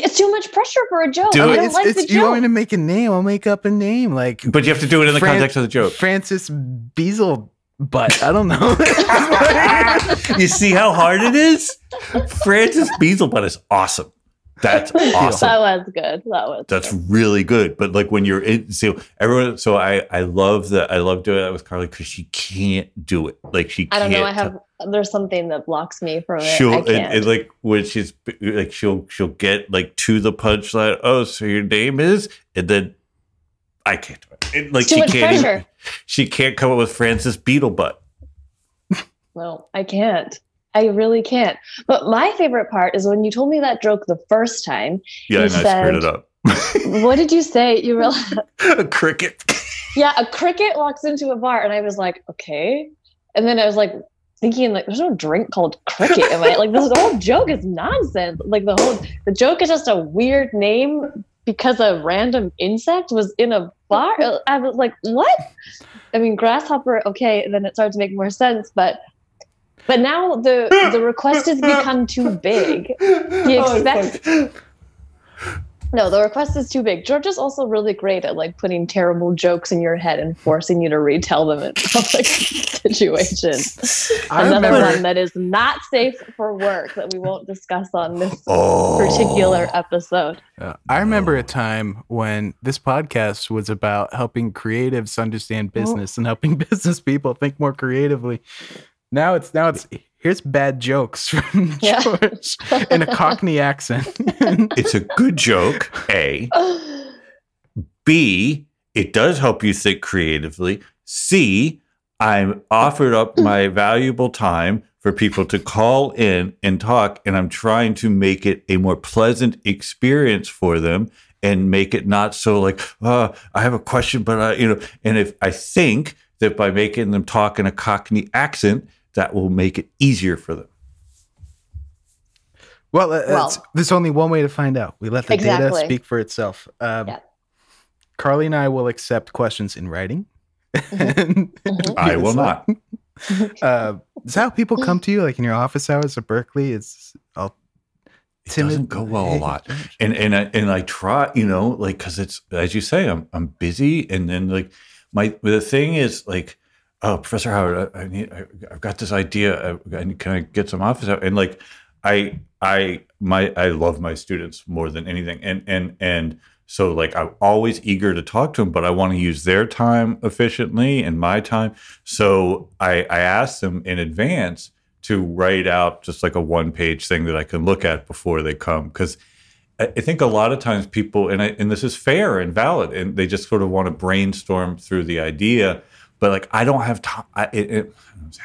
It's too much pressure for a joke. Do I don't it's, like it's, the you want me to make a name? I'll make up a name like But you have to do it in the Fran- context of the joke. Francis Beazle. But I don't know. you see how hard it is? Francis Beaselbutt is awesome. That's awesome. That was good. That was That's good. really good. But like when you're in, so everyone, so I, I love that. I love doing that with Carly because she can't do it. Like she I don't know. I have there's something that blocks me from it. She'll I and, can't. and like when she's like she'll she'll get like to the punchline. Oh, so your name is, and then I can't do it. It- like she can't. pressure. Even, she can't come up with Francis Beetlebutt. No, I can't. I really can't. But my favorite part is when you told me that joke the first time. Yeah, and I screwed it up. What did you say? You were like, A cricket. yeah, a cricket walks into a bar, and I was like, okay. And then I was like thinking, like, there's no drink called cricket. Am I like this whole joke is nonsense? Like the whole the joke is just a weird name because a random insect was in a bar. I was like, what? I mean, grasshopper. Okay, and then it started to make more sense, but. But now the the request has become too big. He Oh, expects No, the request is too big. George is also really great at like putting terrible jokes in your head and forcing you to retell them in public situations. I Another remember, one that is not safe for work that we won't discuss on this Oh. particular episode. uh, I remember a time when this podcast was about helping creatives understand business and helping business people think more creatively. Now it's now it's here's bad jokes from Yeah. George in a Cockney accent. It's a good joke, A. B, it does help you think creatively. C, I'm offered up my valuable time for people to call in and talk, and I'm trying to make it a more pleasant experience for them and make it not so like, oh, I have a question, but I, you know, and if I think that by making them talk in a Cockney accent, that will make it easier for them. well, uh, Well- there's only one way to find out. We let the data speak for itself. Um, Yeah. Carly and I will accept questions in writing. Mhm. I will not. Uh, is that how people come to you, like in your office hours at Berkeley? It's all It doesn't go well a lot. And and I, and I try, you know, like because it's as you say, I'm I'm busy, and then like my the thing is like, oh, Professor Howard, I, I need, I, I've got this idea. Uh, I, I, can I get some office out? And like, I I my I love my students more than anything, and and and so like I'm always eager to talk to them, but I want to use their time efficiently and my time. So I I ask them in advance to write out just like a one page thing that I can look at before they come because I I think a lot of times people and I, and this is fair and valid and they just sort of want to brainstorm through the idea but like I don't have time I, it, it,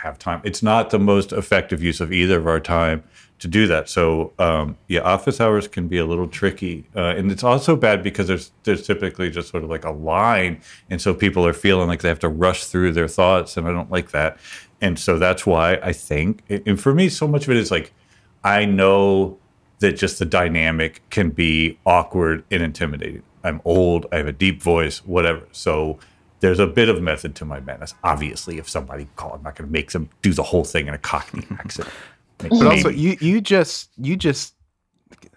have time it's not the most effective use of either of our time to do that so um, yeah office hours can be a little tricky uh, and it's also bad because there's there's typically just sort of like a line and so people are feeling like they have to rush through their thoughts and I don't like that and so that's why I think and for me so much of it is like I know that just the dynamic can be awkward and intimidating. I'm old, I have a deep voice, whatever. So there's a bit of method to my madness. Obviously, if somebody call, I'm not going to make them do the whole thing in a Cockney accent. But also, you you just you just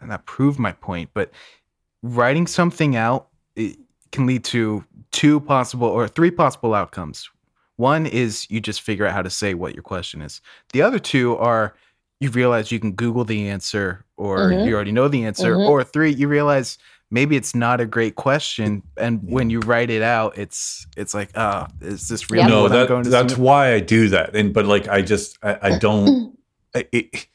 not prove my point, but writing something out it can lead to two possible or three possible outcomes. One is you just figure out how to say what your question is. The other two are you realize you can Google the answer, or Mhm. you already know the answer, Mhm. or three you realize maybe it's not a great question, and Yeah. when you write it out, it's it's like, ah, is this really no, what I'm that, going to that's submit? why I do that. And but like I just I, I don't. I- it,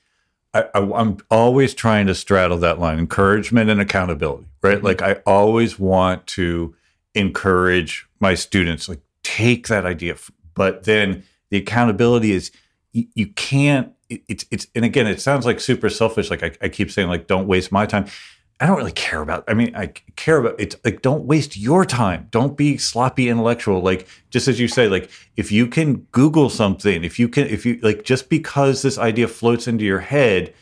I, I, I'm always trying to straddle that line: encouragement and accountability. Right? Mhm. Like I always want to encourage my students, like take that idea, but then the accountability is you, you can't. It, it's it's and again, it sounds like super selfish. Like I, I keep saying, like don't waste my time. I don't really care about. I mean, I care about it's like don't waste your time. Don't be sloppy intellectual. Like just as you say, like if you can Google something, if you can, if you like, just because this idea floats into your head,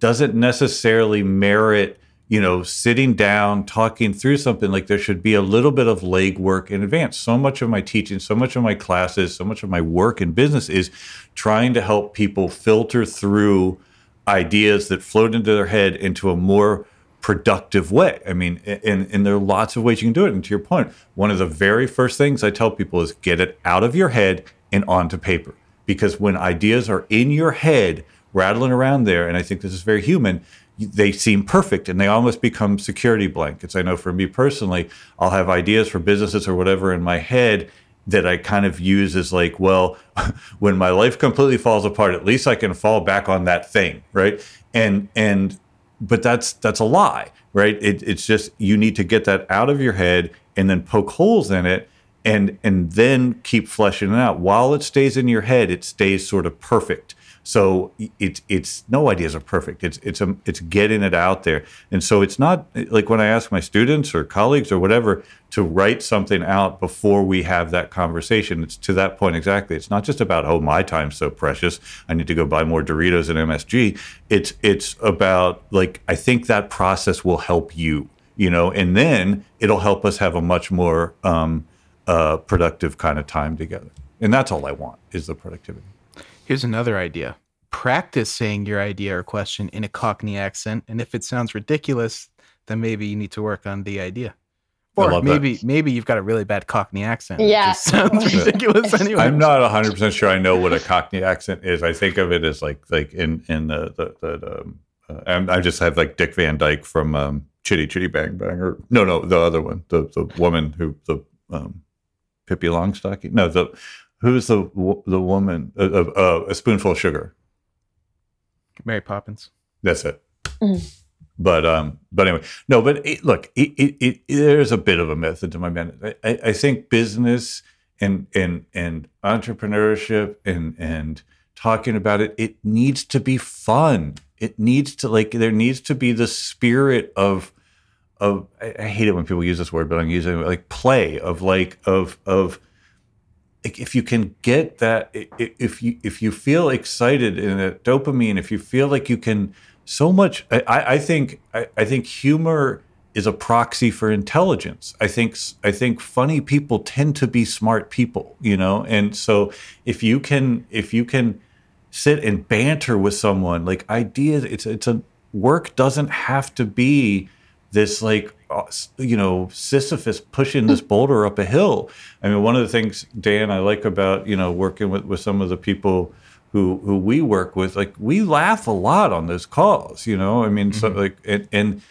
doesn't necessarily merit you know sitting down talking through something like there should be a little bit of legwork in advance so much of my teaching so much of my classes so much of my work in business is trying to help people filter through ideas that float into their head into a more productive way. I mean, and, and there are lots of ways you can do it. And to your point, one of the very first things I tell people is get it out of your head and onto paper. Because when ideas are in your head, rattling around there, and I think this is very human, they seem perfect and they almost become security blankets. I know for me personally, I'll have ideas for businesses or whatever in my head that I kind of use as like, well, when my life completely falls apart, at least I can fall back on that thing, right? And and but that's that's a lie, right? It, it's just you need to get that out of your head and then poke holes in it and and then keep fleshing it out. While it stays in your head, it stays sort of perfect. So it's it's no ideas are perfect. It's it's a, it's getting it out there, and so it's not like when I ask my students or colleagues or whatever to write something out before we have that conversation. It's to that point exactly. It's not just about oh my time's so precious. I need to go buy more Doritos and MSG. It's it's about like I think that process will help you, you know, and then it'll help us have a much more um, uh, productive kind of time together. And that's all I want is the productivity. Here's another idea. Practice saying your idea or question in a Cockney accent, and if it sounds ridiculous, then maybe you need to work on the idea. Or love that. maybe maybe you've got a really bad Cockney accent. Yeah. just sounds ridiculous anyway. I'm not 100 percent sure I know what a Cockney accent is. I think of it as like like in in the the, the um, uh, I'm- I just have like Dick Van Dyke from um, Chitty Chitty Bang Bang or no no the other one the the woman who the um, Pippi Longstocking no the who's the the woman uh, uh, uh, a spoonful of sugar Mary Poppins. That's it. Mhm. But um, but anyway, no. But it, look, it, it, it there's a bit of a method to my madness. I, I, I think business and and and entrepreneurship and and talking about it, it needs to be fun. It needs to like there needs to be the spirit of of I, I hate it when people use this word, but I'm using it like play of like of of like if you can get that if you if you feel excited in a dopamine if you feel like you can so much i i I think i, I think humor is a proxy for intelligence. I think i think funny people tend to be smart people you know? And so if you can if you can sit and banter with someone like ideas it's it's a work doesn't have to be this like uh, you know sisyphus pushing this boulder up a hill. I mean one of the things dan i like about you know working with with some of the people who who we work with like we laugh a lot on those calls you know? I mean so like and, and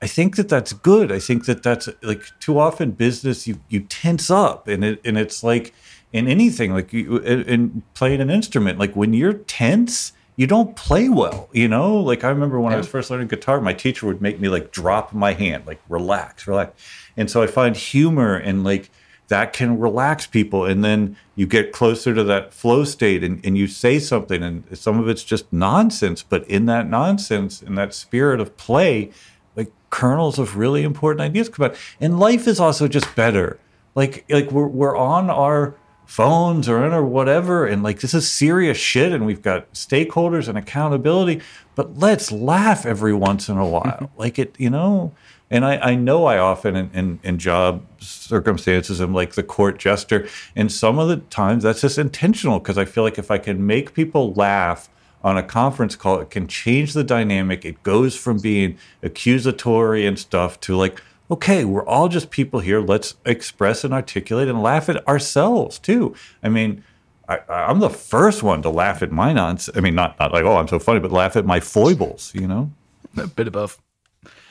I think that that's good. I think that that's like too often business you you tense up and it and it's like in anything like you in, in playing an instrument like when you're tense you don't play well you know? Like I remember when I was first learning guitar my teacher would make me like drop my hand like relax relax. And so I find humor and like that can relax people and then you get closer to that flow state and, and you say something and some of it's just nonsense but in that nonsense in that spirit of play like kernels of really important ideas come out. And life is also just better. Like like we're, we're on our phones or in or whatever and like this is serious shit and we've got stakeholders and accountability but let's laugh every once in a while like it you know and I, I know I often in, in, in job circumstances am like the court jester. And some of the times that's just intentional because I feel like if I can make people laugh on a conference call, it can change the dynamic. It goes from being accusatory and stuff to like, okay, we're all just people here. Let's express and articulate and laugh at ourselves too. I mean, I, I'm the first one to laugh at my nonsense. I mean, not, not like, oh, I'm so funny, but laugh at my foibles, you know? A bit above.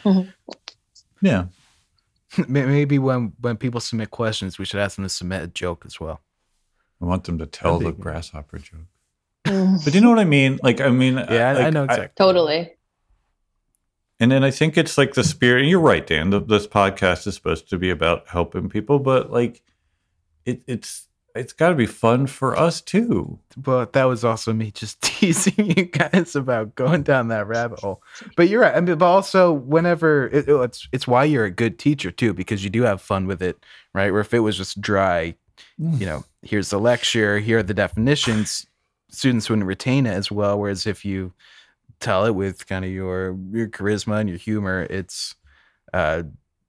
Mm-hmm. Yeah. Maybe when when people submit questions, we should ask them to submit a joke as well. I want them to tell the grasshopper joke. But you know what I mean? Like, I mean, Yeah, I, I know exactly. Totally. And then I think it's like the spirit. And you're right, Dan. The, this podcast is supposed to be about helping people, but like, it, it's it's got to be fun for us too. but that was also me just teasing you guys about going down that rabbit hole. But you're right. I mean, but also whenever it, it's it's why you're a good teacher too, because you do have fun with it, right? Where if it was just dry, mm. you know, here's the lecture, here are the definitions, students wouldn't retain it as well. Whereas if you tell it with kind of your your charisma and your humor, it's uh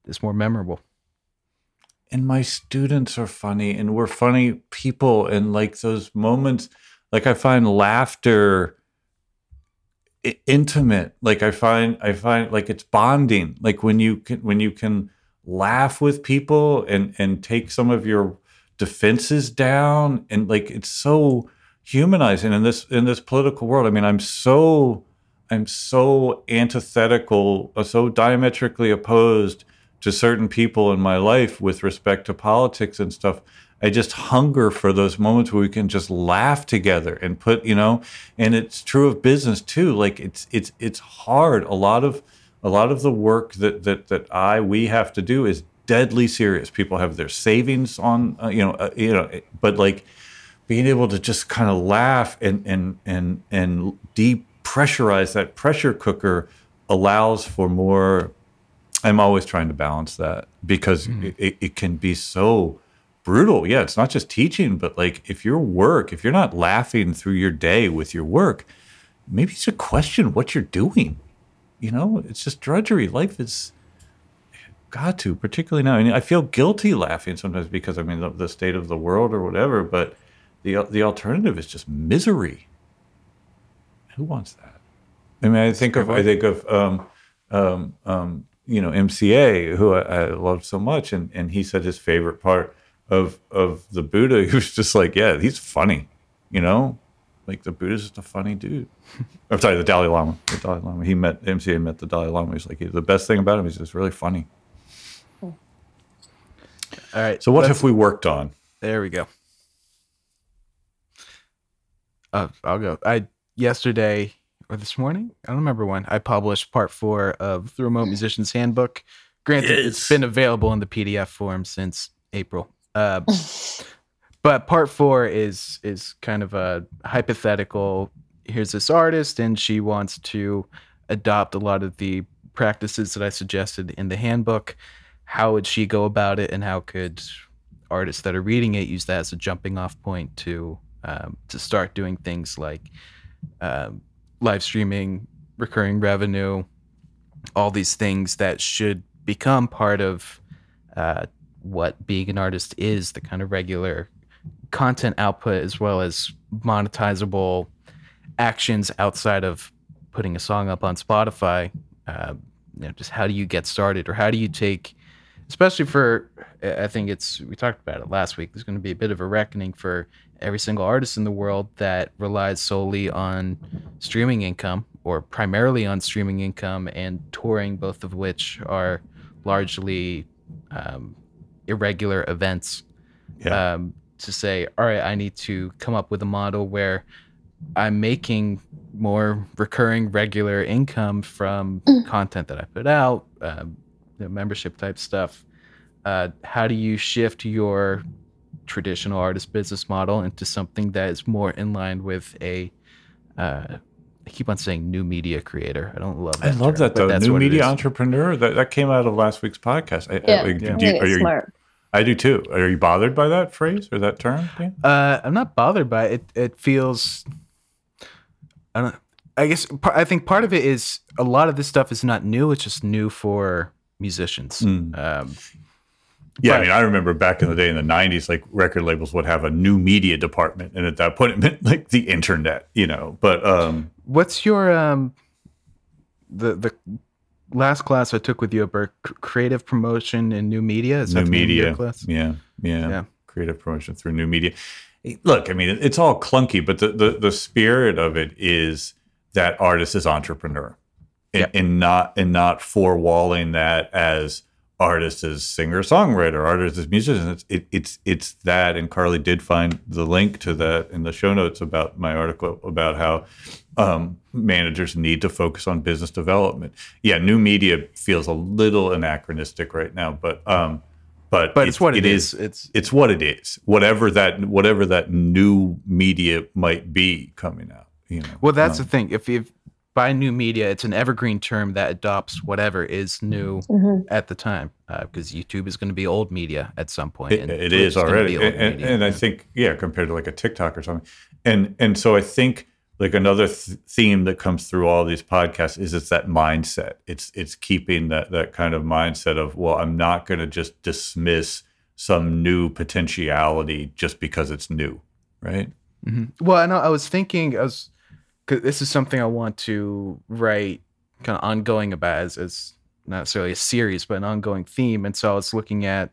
it's more memorable. and my students are funny and we're funny people and like those moments like i find laughter intimate. Like i find i find like it's bonding. Like when you can when you can laugh with people and and take some of your defenses down and like it's so humanizing in this in this political world. I mean i'm so i'm so antithetical uh, so diametrically opposed to certain people in my life with respect to politics and stuff. I just hunger for those moments where we can just laugh together and put, you know, and it's true of business too. Like it's it's it's hard. A lot of a lot of the work that that that I we have to do is deadly serious. People have their savings on, uh, you know, uh, you know, but like being able to just kind of laugh and and and and depressurize that pressure cooker allows for more I'm always trying to balance that because hmm. it, it, it can be so brutal. Yeah, it's not just teaching, but like if your work, if you're not laughing through your day with your work, maybe you should question what you're doing. You know, it's just drudgery. Life is got to, particularly now. And I feel guilty laughing sometimes because I mean the, the state of the world or whatever. But the the alternative is just misery. Who wants that? I mean, I think of I think of um, um, um, you know MCA, who I, I love so much, and and he said his favorite part of of the Buddha, he was just like, yeah, he's funny, you know, like the Buddha's just a funny dude. I'm sorry, the Dalai Lama. The Dalai Lama. He met MCA met the Dalai Lama. He's like the best thing about him is just really funny. All right. So what have we worked on? There we go. Uh, I'll go. I yesterday or this morning. I don't remember when I published part four of the Remote Musician's Handbook. Granted, it's been available in the PDF form since April. Uh, but part four is is kind of a hypothetical. Here's this artist, and she wants to adopt a lot of the practices that I suggested in the handbook. How would she go about it, and how could artists that are reading it use that as a jumping off point to um, to start doing things like um, live streaming, recurring revenue, all these things that should become part of uh, what being an artist is the kind of regular content output as well as monetizable actions outside of putting a song up on Spotify. Uh, you know, just how do you get started, or how do you take, especially for, I think it's we talked about it last week. There's going to be a bit of a reckoning for every single artist in the world that relies solely on streaming income or primarily on streaming income and touring, both of which are largely um, irregular events Yeah. um, to say, all right, I need to come up with a model where I'm making more recurring, regular income from content that I put out, um, you know, membership type stuff. Uh, how do you shift your traditional artist business model into something that is more in line with a uh, I keep on saying new media creator. I don't love that. I love term, that though. that's New media entrepreneur. That that came out of last week's podcast. I, Yeah, I, I do think you- it's are you- smart. I do too. Are you bothered by that phrase or that term? Uh, I'm not bothered by it. It, it feels. I don't. I guess I think part of it is a lot of this stuff is not new. It's just new for musicians. Mm. Um, Yeah, I mean, I remember back in the day in the '90s, like record labels would have a new media department, and at that point, it meant like the internet, you know. But um, what's your um, the the last class I took with you about creative promotion and new media? Is new the name of your media, class? yeah, yeah, Yeah. creative promotion through new media. Look, I mean, it's all clunky, but the the, the spirit of it is that artist is entrepreneur, and, Yeah. and not and not forewalling that as artist as singer songwriter, artist as musician. It's it, it's it's that. And Carly did find the link to that in the show notes about my article about how um, managers need to focus on business development. Yeah, new media feels a little anachronistic right now, but um, but But it's what it is. It's It's what it is. Whatever that whatever that new media might be coming out. You know. well, that's Um, the thing. If you by new media, it's an evergreen term that adopts whatever is new Mhm. at the time. Because YouTube is going to be old media at some point. It, and it Twitch is gonna already, be and, and, media. and I think yeah, compared to like a TikTok or something, and and so I think like another th- theme that comes through all these podcasts is it's that mindset. It's it's keeping that that kind of mindset of well, I'm not going to just dismiss some new potentiality just because it's new, right? Mhm. Well, I know I was thinking, I was, cause this is something I want to write kind of ongoing about as, as not necessarily a series, but an ongoing theme. And so I was looking at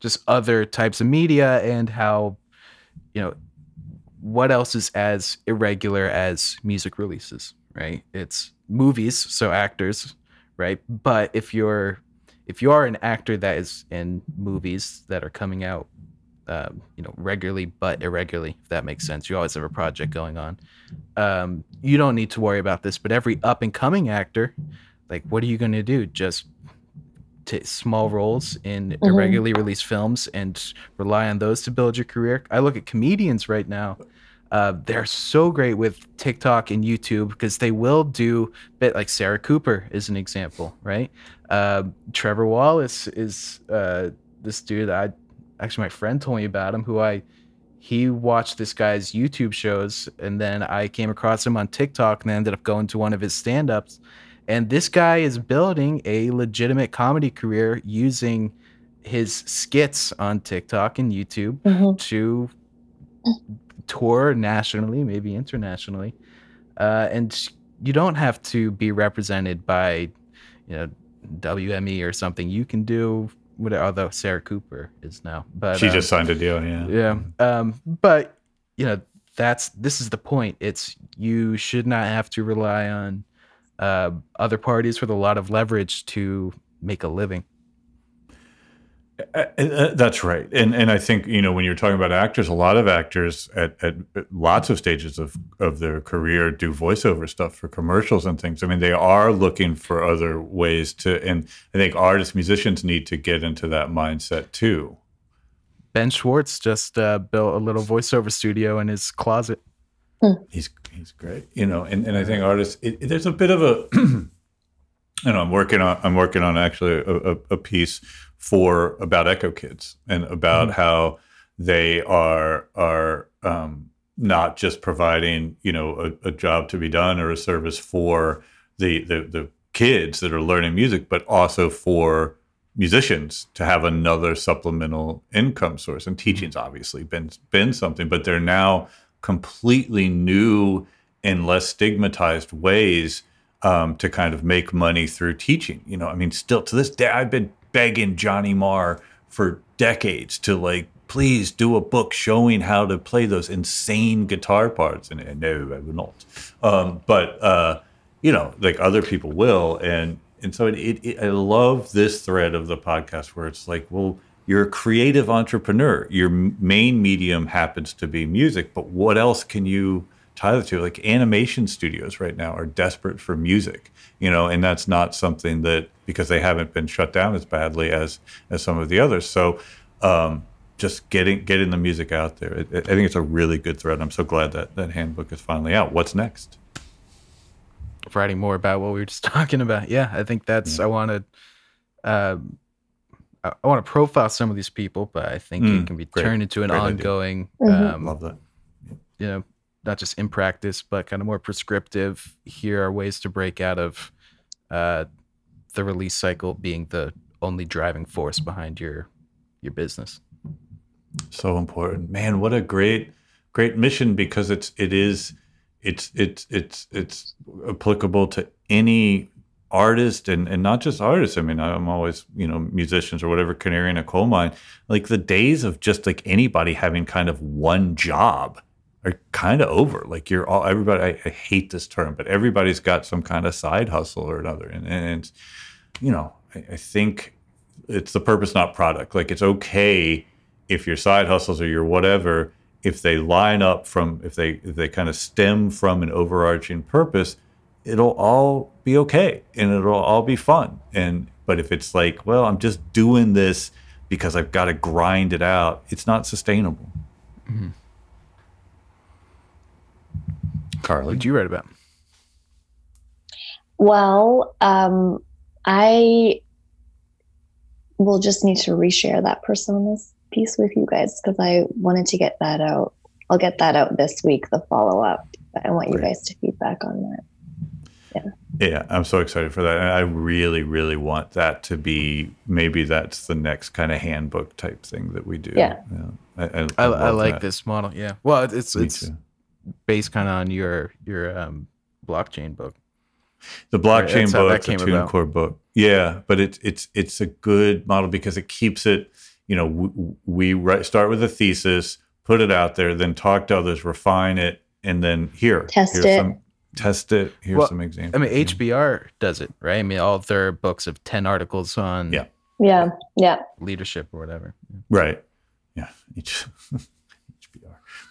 just other types of media and how, you know, what else is as irregular as music releases, right? It's movies, so actors, right? But if you're, if you are an actor that is in movies that are coming out um, you know, regularly but irregularly, if that makes sense. You always have a project going on. Um, you don't need to worry about this, but every up and coming actor, like, what are you going to do? Just take small roles in Mhm. irregularly released films and rely on those to build your career? I look at comedians right now. Uh, they're so great with TikTok and YouTube because they will do bit like Sarah Cooper is an example, right? Uh, Trevor Wallace is uh, this dude. I actually my friend told me about him who I he watched this guy's YouTube shows and then I came across him on TikTok and ended up going to one of his stand-ups and this guy is building a legitimate comedy career using his skits on TikTok and YouTube Mhm. to tour nationally, maybe internationally. Uh, and you don't have to be represented by, you know, WME or something. You can do whatever, although Sarah Cooper is now. But she um, just signed a deal, yeah. yeah. Um, but you know, that's this is the point. It's you should not have to rely on uh, other parties with a lot of leverage to make a living. Uh, uh, that's right, and and I think you know when you're talking about actors, a lot of actors at, at lots of stages of of their career do voiceover stuff for commercials and things. I mean, they are looking for other ways to, and I think artists, musicians need to get into that mindset too. Ben Schwartz just uh, built a little voiceover studio in his closet. He's he's great, you know, and, and I think artists. It, it, there's a bit of a, you know, I'm working on I'm working on actually a, a, a piece for about Echo Kids and about mm-hmm. how they are are um, not just providing you know a, a, job to be done or a service for the, the the kids that are learning music, but also for musicians to have another supplemental income source. And teaching's obviously been been something, but they're now completely new and less stigmatized ways um, to kind of make money through teaching. You know, I mean, still to this day, I've been begging Johnny Marr for decades to like, please do a book showing how to play those insane guitar parts. And, and no, I not. Um, but uh, you know, like other people will, and and so it, it, it, I love this thread of the podcast where it's like, well, you're a creative entrepreneur. Your main medium happens to be music, but what else can you tie the two. Like animation studios right now are desperate for music, you know, and that's not something that because they haven't been shut down as badly as as some of the others. So. Um, just getting getting the music out there. I think it's a really good thread. I'm so glad that that handbook is finally out. What's next? writing more about what we were just talking about. Yeah, I think that's I want to. Uh, I want to profile some of these people, but I think mm, it can be great, turned into an ongoing. Mm-hmm. Um, Love that. You know, not just in practice, but kind of more prescriptive. Here are ways to break out of uh, the release cycle being the only driving force behind your your business. So important, man! What a great great mission because it's it is it's it's it's it's applicable to any artist and, and not just artists. I mean, I'm always, you know, musicians or whatever, canary in a coal mine. Like the days of just like anybody having kind of one job are kind of over. Like you're all everybody. I, I, hate this term, but everybody's got some kind of side hustle or another, and, and you know, I, I think it's the purpose, not product. Like it's okay if your side hustles or your whatever if they line up from if they if they kind of stem from an overarching purpose it'll all be okay and it'll all be fun and but if it's like well i'm just doing this because i've got to grind it out it's not sustainable mm-hmm. Carly what did you write about well um, i will just need to reshare that personas piece with you guys because I wanted to get that out. I'll get that out this week, the follow up. But I want Great. you guys to feedback on that. Yeah. Yeah, I'm so excited for that. And I really, really want that to be maybe that's the next kind of handbook type thing that we do. Yeah. yeah. I, I, I, I like that. this model. Yeah. Well, it's Me it's too. Based kind of on your your um, blockchain book. The blockchain book, the TuneCore book. Yeah, but it's it's it's a good model because it keeps it you know, we, we start with a thesis, put it out there, then talk to others, refine it, and then here, test it. Some, test it. Here's well, some examples. I mean, HBR does it, right? I mean, all their books of 10 articles on yeah. Yeah. Yeah. Leadership or whatever. Right. Yeah.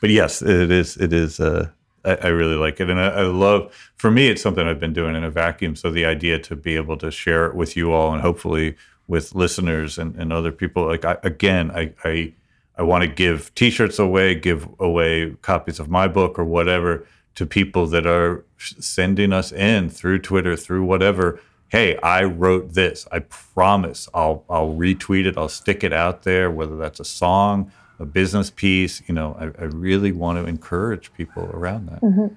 But yes, it is, it is, uh, I, I really like it. And I, I, love, for me, it's something I've been doing in a vacuum. So the idea to be able to share it with you all and hopefully with listeners and, and other people. Like I, again, I I, I want to give T-shirts away, give away copies of my book or whatever to people that are sending us in through Twitter, through whatever. Hey, I wrote this. I promise I'll I'll retweet it. I'll stick it out there, whether that's a song, a business piece. You know, I, I really want to encourage people around that. Mm-hmm.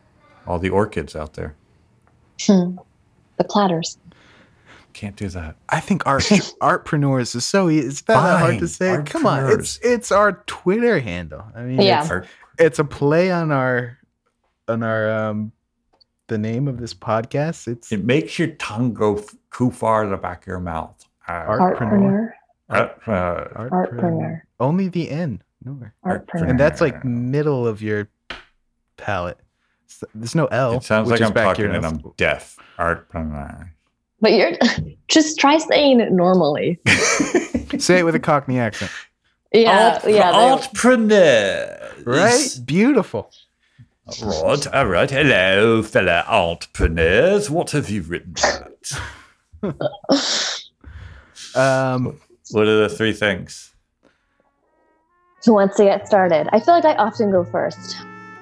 All the orchids out there. Hmm. The platters. Can't do that. I think art artpreneurs is so easy. It's that hard to say. Come on, it's it's our Twitter handle. I mean, yeah. it's, it's a play on our on our um the name of this podcast. It's it makes your tongue go f- too far to the back of your mouth. Uh, artpreneur. Art, uh, artpreneur. artpreneur. Only the N. No. Artpreneur. And that's like middle of your palette. There's no L. It sounds like I'm talking and I'm deaf. Artpreneur. But you're just try saying it normally. Say it with a Cockney accent. Yeah, Art- yeah. they- entrepreneur. Right? Beautiful. Right, all right. Hello, fellow entrepreneurs. What have you written about? Um, What are the three things? Who wants to get started? I feel like I often go first.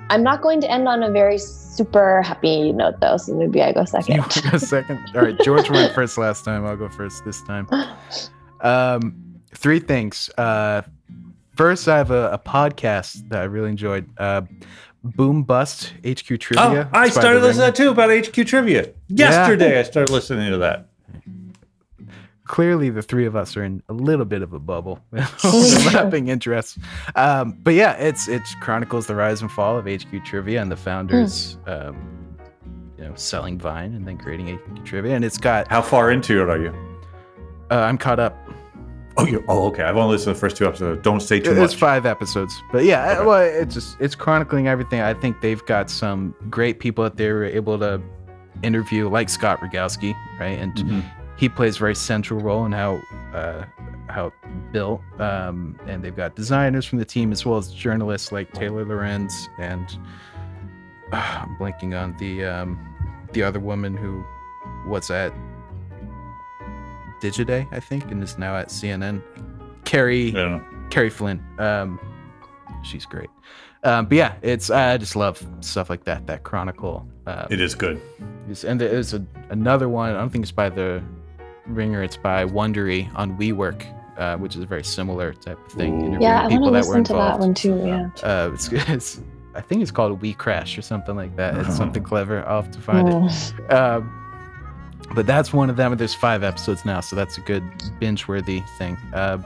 I'm not going to end on a very super happy note though, so maybe I go second. want to go second? All right, George went first last time. I'll go first this time. Um, three things. Uh, first, I have a, a podcast that I really enjoyed. Uh, Boom Bust HQ Trivia. Oh, I started listening to that too about HQ trivia. Yesterday, I started listening to that. Clearly, the three of us are in a little bit of a bubble, overlapping interests. Um, but yeah, it's it chronicles the rise and fall of HQ Trivia and the founders, um, you know, selling Vine and then creating HQ Trivia, and it's got. How far into it are you? Uh, I'm caught up. Oh, you. Oh, okay. I've only listened to the first two episodes. Don't say too much it's much. five episodes, but yeah, Okay. well, it's just it's chronicling everything. I think they've got some great people that they were able to interview, like Scott Rogowsky, right? And Mhm. He plays a very central role in how uh, how built. Um, and they've got designers from the team as well as journalists like Taylor Lorenz and uh, I'm blanking on the um, the other woman who was at Digiday, I think, and is now at CNN. Kerry I. Kerry Flynn. Um, she's great. Um, but yeah, it's I just love stuff like that. That chronicle. Um, It is good. is- and there's a, another one. I don't think it's by the Ringer. It's by Wondery on WeWork, uh, which is a very similar type of thing. Yeah, I want people to that were listen to that one too. Yeah. Uh, it's, it's I think it's called We Crash or something like that. It's something clever. I'll have to find it. Um, but that's one of them. There's five episodes now, so that's a good binge-worthy thing. Uh,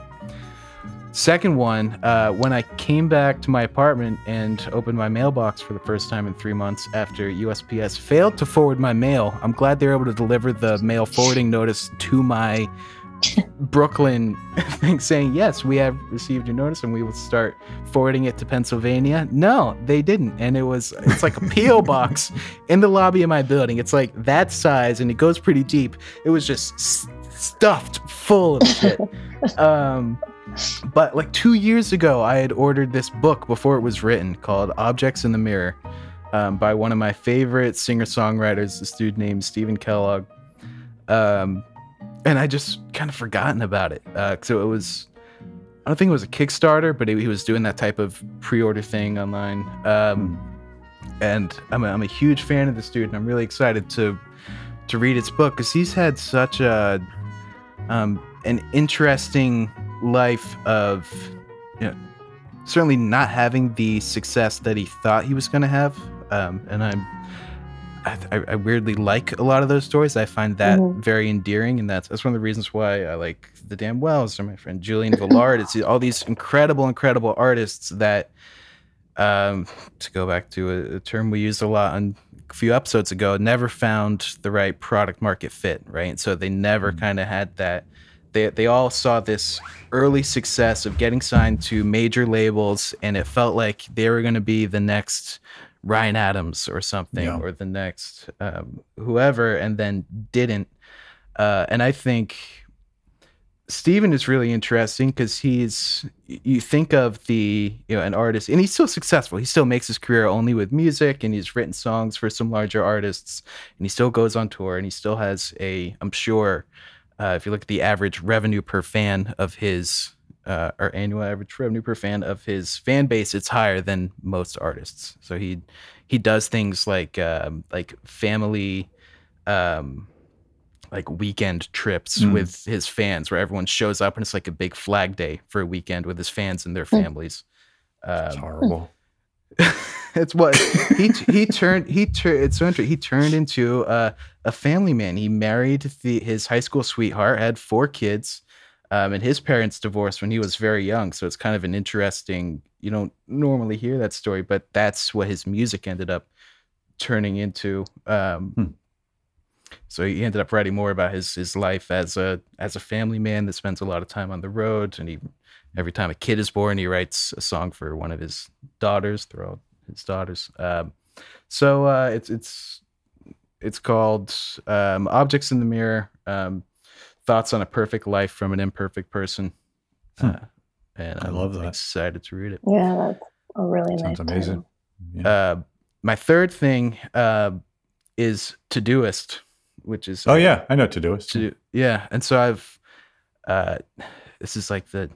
second one, uh, when I came back to my apartment and opened my mailbox for the first time in three months after USPS failed to forward my mail, I'm glad they were able to deliver the mail forwarding notice to my Brooklyn thing saying, yes, we have received your notice and we will start forwarding it to Pennsylvania. No, they didn't. And it was, it's like a P.O. box in the lobby of my building. It's like that size and it goes pretty deep. It was just s- stuffed full of shit. um, but like two years ago, I had ordered this book before it was written called Objects in the Mirror um, by one of my favorite singer songwriters, this dude named Stephen Kellogg. Um, and I just kind of forgotten about it. Uh, so it was, I don't think it was a Kickstarter, but he was doing that type of pre order thing online. Um, and I'm a, I'm a huge fan of this dude, and I'm really excited to to read his book because he's had such a um, an interesting life of you know, certainly not having the success that he thought he was going to have. Um, and I'm I, I I weirdly like a lot of those stories. I find that Mhm. very endearing, and that's that's one of the reasons why I like the damn Wells or my friend Julian Villard. it's all these incredible, incredible artists that um, to go back to a, a term we used a lot on a few episodes ago, never found the right product market fit, right? So they never kind of had that. They, they all saw this early success of getting signed to major labels, and it felt like they were going to be the next Ryan Adams or something, Yeah. or the next um, whoever, and then didn't. Uh, and I think Stephen is really interesting because he's you think of the you know an artist and he's still successful. He still makes his career only with music and he's written songs for some larger artists and he still goes on tour and he still has a I'm sure uh, if you look at the average revenue per fan of his uh, or annual average revenue per fan of his fan base, it's higher than most artists. So he he does things like um, like family um, like weekend trips Mm. with his fans where everyone shows up and it's like a big flag day for a weekend with his fans and their Mm. families. It's Um, horrible. It's what he he turned he turned it's so interesting. He turned into a, a family man. He married the, his high school sweetheart, had four kids, um, and his parents divorced when he was very young. So it's kind of an interesting. You don't normally hear that story, but that's what his music ended up turning into. Um, Hmm. So he ended up writing more about his his life as a as a family man that spends a lot of time on the road, and he every time a kid is born, he writes a song for one of his daughters. They're his daughters. Um, so uh, it's it's it's called um, Objects in the Mirror. Um, thoughts on a perfect life from an imperfect person. Hmm. Uh, and I I'm love that. Excited to read it. Yeah, that's a really Sounds nice. amazing. Yeah. Uh, my third thing uh, is Todoist, which is oh uh, yeah, I know Todoist. to yeah and so i've uh this is like the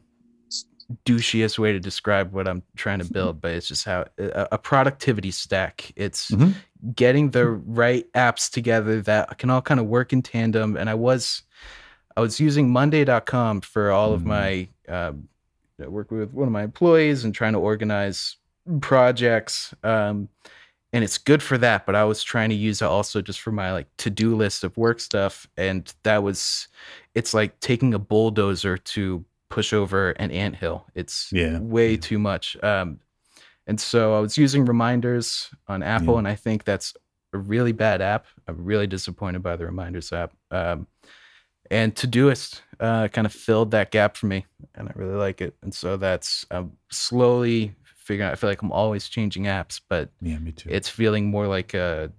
douchiest way to describe what i'm trying to build but it's just how a, productivity stack it's Mhm. getting the right apps together that can all kind of work in tandem and i was i was using monday.com for all of Mhm. my I work with one of my employees and trying to organize projects um and it's good for that but i was trying to use it also just for my like to-do list of work stuff and that was it's like taking a bulldozer to push over an anthill it's Yeah, way yeah. too much um and so i was using reminders on apple Yeah. and i think that's a really bad app i'm really disappointed by the reminders app um and Todoist uh, kind of filled that gap for me, and I really like it. And so that's I'm slowly figuring out. I feel like I'm always changing apps, but Yeah, me too. it's feeling more like a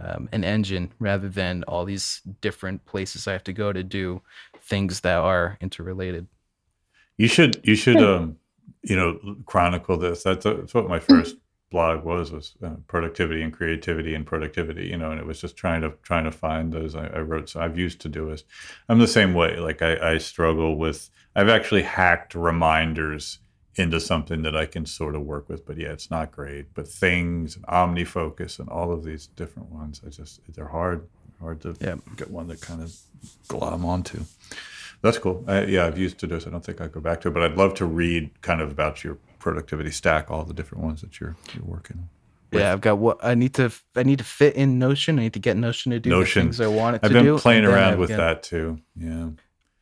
um, an engine rather than all these different places I have to go to do things that are interrelated. You should you should um you know chronicle this. That's, that's what my first blog was was uh, productivity and creativity and productivity. You know, and it was just trying to trying to find those. I, I wrote so I've used to do Todoist. I'm the same way. Like I, I struggle with. I've actually hacked reminders into something that I can sort of work with. But yeah, it's not great. But things and OmniFocus and all of these different ones, I just they're hard hard to Yeah. get one that kind of glom onto. That's cool. I, yeah, I've used Todoist. I don't think I'd go back to it, but I'd love to read kind of about your productivity stack, all the different ones that you're you're working on. With- Yeah, I've got what I need to. I need to fit in Notion. I need to get Notion to do Notion. the things I want it to do. I've been playing around I've with got- that too. Yeah.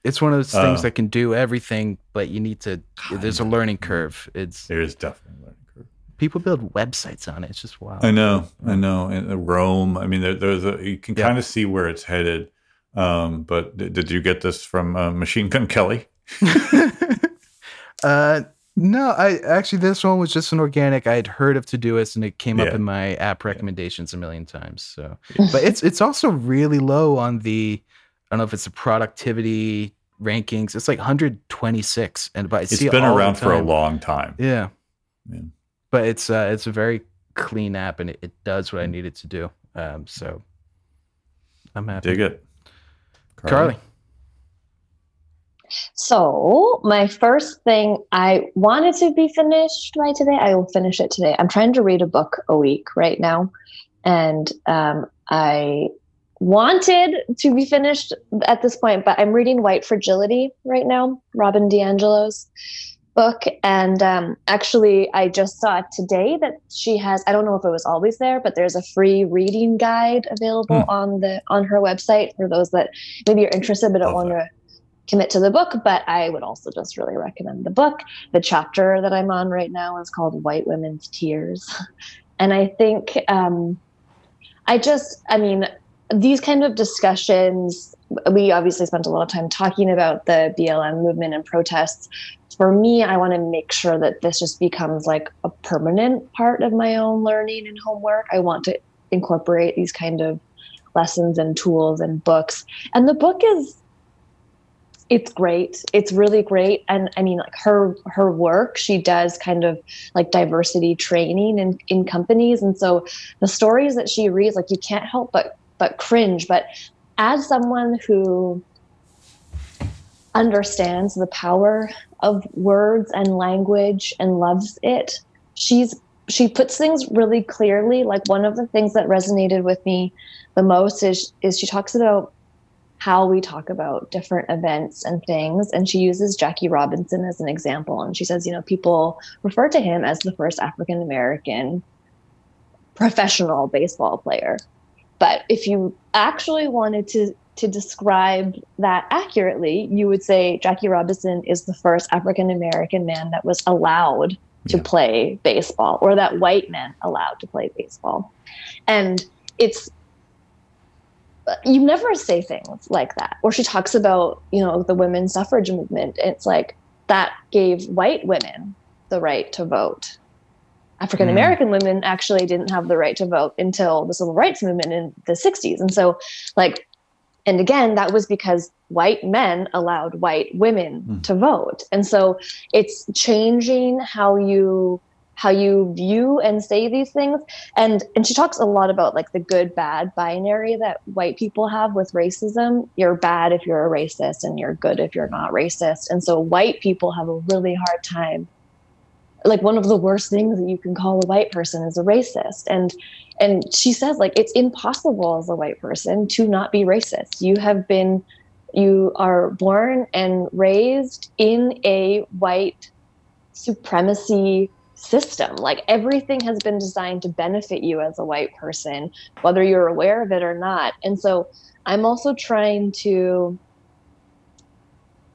It's one of those things Uh, that can do everything, but you need to. There's a learning curve. It's There is definitely a learning curve. people build websites on it. It's just wild. I know, I know. And uh, Roam. I mean, there, there's a you can Yeah. kind of see where it's headed. Um, but did, did you get this from uh, Machine Gun Kelly? uh, no, I actually this one was just an organic. I had heard of Todoist and it came up in my app recommendations a million times. So, but it's it's also really low on the. I don't know if it's the productivity rankings. It's like 126, and but I It's see been the around for a long time. Yeah, Yeah. but it's uh, it's a very clean app and it, it does what I need it to do. Um, so I'm happy. Dig it, Carly. So, my first thing I wanted to be finished by today, I will finish it today. I'm trying to read a book a week right now. And um, I wanted to be finished at this point, but I'm reading White Fragility right now, Robin DiAngelo's book. And um, actually, I just saw today that she has, I don't know if it was always there, but there's a free reading guide available Hmm. on the on her website for those that maybe are interested but don't want to commit to the book, but I would also just really recommend the book. The chapter that I'm on right now is called White Women's Tears. And I think um, I just, I mean, these kind of discussions, we obviously spent a lot of time talking about the BLM movement and protests. For me, I want to make sure that this just becomes like a permanent part of my own learning and homework. I want to incorporate these kind of lessons and tools and books. And the book is it's great it's really great and i mean like her her work she does kind of like diversity training in in companies and so the stories that she reads like you can't help but but cringe but as someone who understands the power of words and language and loves it she's she puts things really clearly like one of the things that resonated with me the most is is she talks about how we talk about different events and things. And she uses Jackie Robinson as an example. And she says, you know, people refer to him as the first African American professional baseball player. But if you actually wanted to to describe that accurately, you would say Jackie Robinson is the first African American man that was allowed to Yeah. play baseball or that white men allowed to play baseball. And it's you never say things like that. Or she talks about, you know, the women's suffrage movement. It's like that gave white women the right to vote. African American women actually didn't have the right to vote until the civil rights movement in the 60s. And so, like, and again, that was because white men allowed white women mm. to vote. And so it's changing how you how you view and say these things and and she talks a lot about like the good bad binary that white people have with racism you're bad if you're a racist and you're good if you're not racist and so white people have a really hard time like one of the worst things that you can call a white person is a racist and and she says like it's impossible as a white person to not be racist you have been you are born and raised in a white supremacy system. Like everything has been designed to benefit you as a white person, whether you're aware of it or not. And so I'm also trying to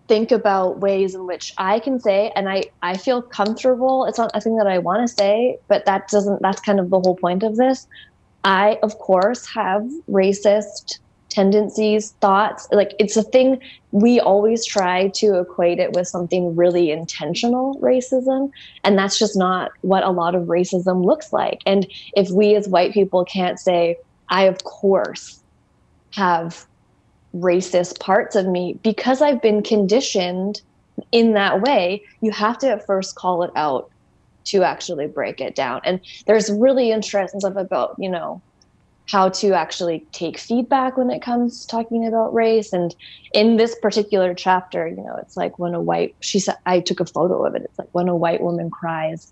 think about ways in which I can say, and I, I feel comfortable. It's not a thing that I want to say, but that doesn't, that's kind of the whole point of this. I, of course, have racist tendencies, thoughts. Like it's a thing we always try to equate it with something really intentional racism. And that's just not what a lot of racism looks like. And if we as white people can't say, I, of course, have racist parts of me because I've been conditioned in that way, you have to at first call it out to actually break it down. And there's really interesting stuff about, you know, how to actually take feedback when it comes talking about race. And in this particular chapter you know it's like when a white she said i took a photo of it. It's like when a white woman cries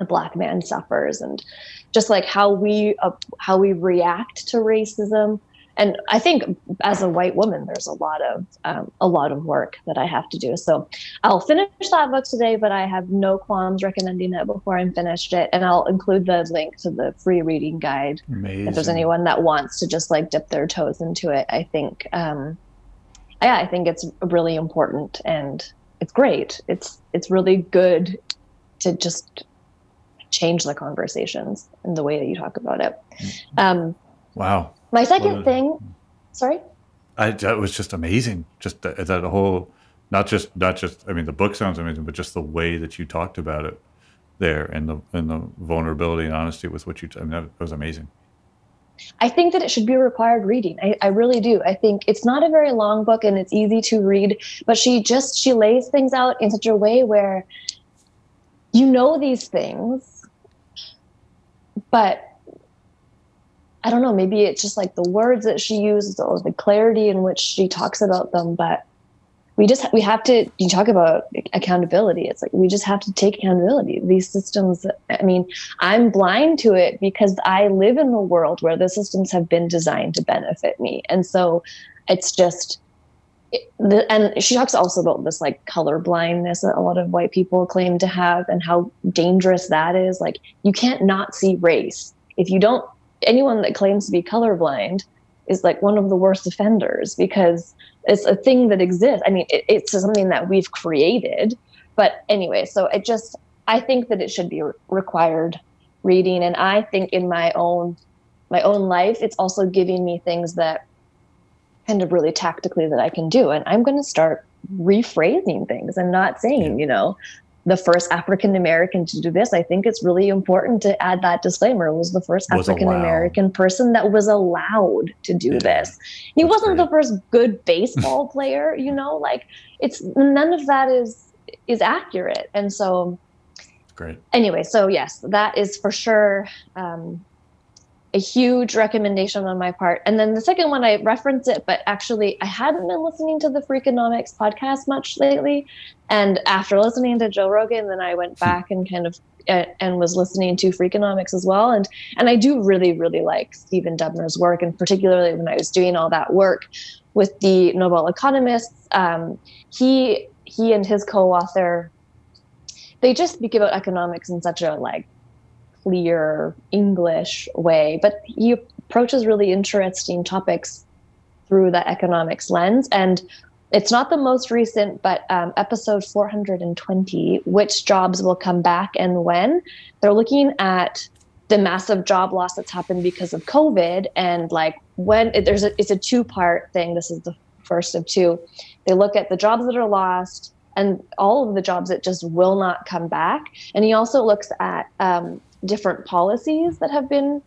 a black man suffers. And just like how we uh, how we react to racism and I think as a white woman, there's a lot of um, a lot of work that I have to do. So I'll finish that book today, but I have no qualms recommending it before I'm finished it, and I'll include the link to the free reading guide Amazing. if there's anyone that wants to just like dip their toes into it. I think, um, yeah, I think it's really important and it's great. It's it's really good to just change the conversations and the way that you talk about it. Mm-hmm. Um, wow. My second thing, sorry. I that was just amazing. Just that, that whole, not just not just. I mean, the book sounds amazing, but just the way that you talked about it there, and the and the vulnerability and honesty with what you. I mean, that was amazing. I think that it should be a required reading. I, I, really do. I think it's not a very long book and it's easy to read, but she just she lays things out in such a way where you know these things, but I don't know, maybe it's just like the words that she uses or the clarity in which she talks about them. But we just we have to you talk about accountability. It's like we just have to take accountability. These systems. I mean, I'm blind to it because I live in a world where the systems have been designed to benefit me, and so it's just. and she talks also about this like color blindness that a lot of white people claim to have and how dangerous that is like you can't not see race if you don't anyone that claims to be colorblind is like one of the worst offenders because it's a thing that exists. I mean, it, it's something that we've created. But anyway, so it just, I think that it should be re- required reading. And I think in my own, my own life, it's also giving me things that kind of really tactically that I can do. And I'm going to start rephrasing things and not saying, you know, the first African American to do this. I think it's really important to add that disclaimer. Was the first African American person that was allowed to do yeah, this. He wasn't great. the first good baseball player, you know, like it's none of that is is accurate. And so great. Anyway, so yes, that is for sure um, a huge recommendation on my part. And then the second one, I reference it, but actually, I hadn't been listening to the Freakonomics podcast much lately. And after listening to Joe Rogan, then I went hmm. back and kind of uh, and was listening to Freakonomics as well. And and I do really really like Stephen Dubner's work, and particularly when I was doing all that work with the Nobel economists, um, he he and his co-author they just speak about economics in such a like clear English way, but he approaches really interesting topics through the economics lens. And it's not the most recent, but um, episode 420, which jobs will come back and when, they're looking at the massive job loss that's happened because of COVID and like when it, there's a, it's a two part thing. This is the first of two. They look at the jobs that are lost and all of the jobs that just will not come back. And he also looks at um, different policies that have been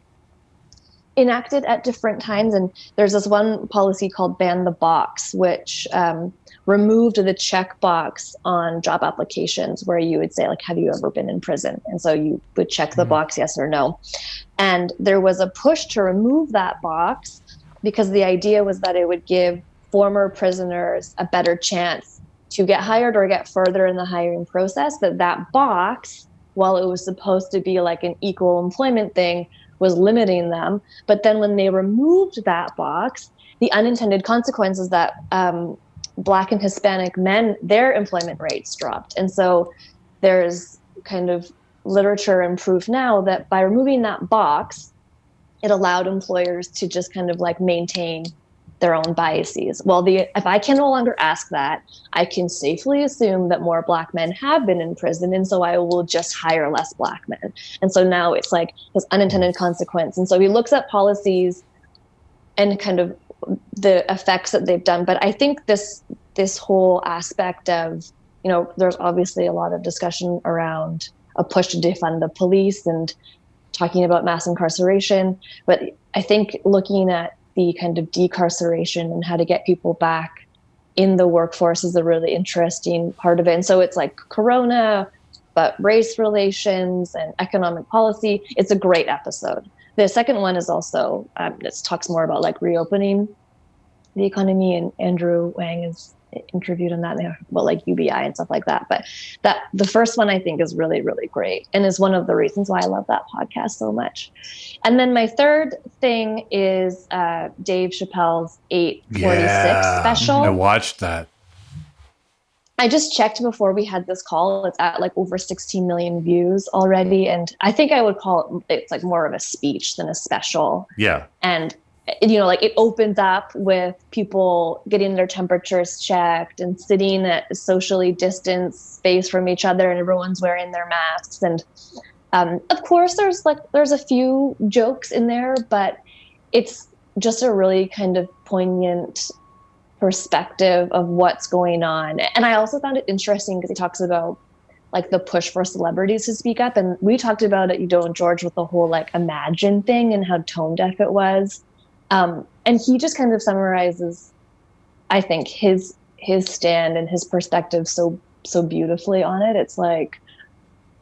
enacted at different times. And there's this one policy called Ban the Box, which um, removed the checkbox on job applications where you would say, like, have you ever been in prison? And so you would check the mm-hmm. box, yes or no. And there was a push to remove that box because the idea was that it would give former prisoners a better chance to get hired or get further in the hiring process. That that box, while it was supposed to be like an equal employment thing, was limiting them. But then when they removed that box, the unintended consequences that um, Black and Hispanic men, their employment rates dropped. And so there's kind of literature and proof now that by removing that box, it allowed employers to just kind of like maintain their own biases. Well, the if I can no longer ask that, I can safely assume that more black men have been in prison, and so I will just hire less black men. And so now it's like this unintended consequence. And so he looks at policies and kind of the effects that they've done. But I think this this whole aspect of you know, there's obviously a lot of discussion around a push to defund the police and talking about mass incarceration. But I think looking at the kind of decarceration and how to get people back in the workforce is a really interesting part of it. And so it's like Corona, but race relations and economic policy. It's a great episode. The second one is also um, it talks more about like reopening the economy, and Andrew Yang is interviewed on that about like UBI and stuff like that. But that the first one I think is really, really great and is one of the reasons why I love that podcast so much. And then my third thing is uh, Dave Chappelle's 846 yeah, special. I watched that. I just checked before we had this call. It's at like over 16 million views already. And I think I would call it, it's like more of a speech than a special. Yeah. And you know, like it opens up with people getting their temperatures checked and sitting at socially distanced space from each other, and everyone's wearing their masks. And um, of course, there's like there's a few jokes in there, but it's just a really kind of poignant perspective of what's going on. And I also found it interesting because he talks about like the push for celebrities to speak up. And we talked about it, you know, George with the whole like imagine thing and how tone deaf it was. Um, and he just kind of summarizes, I think, his his stand and his perspective so so beautifully on it. It's like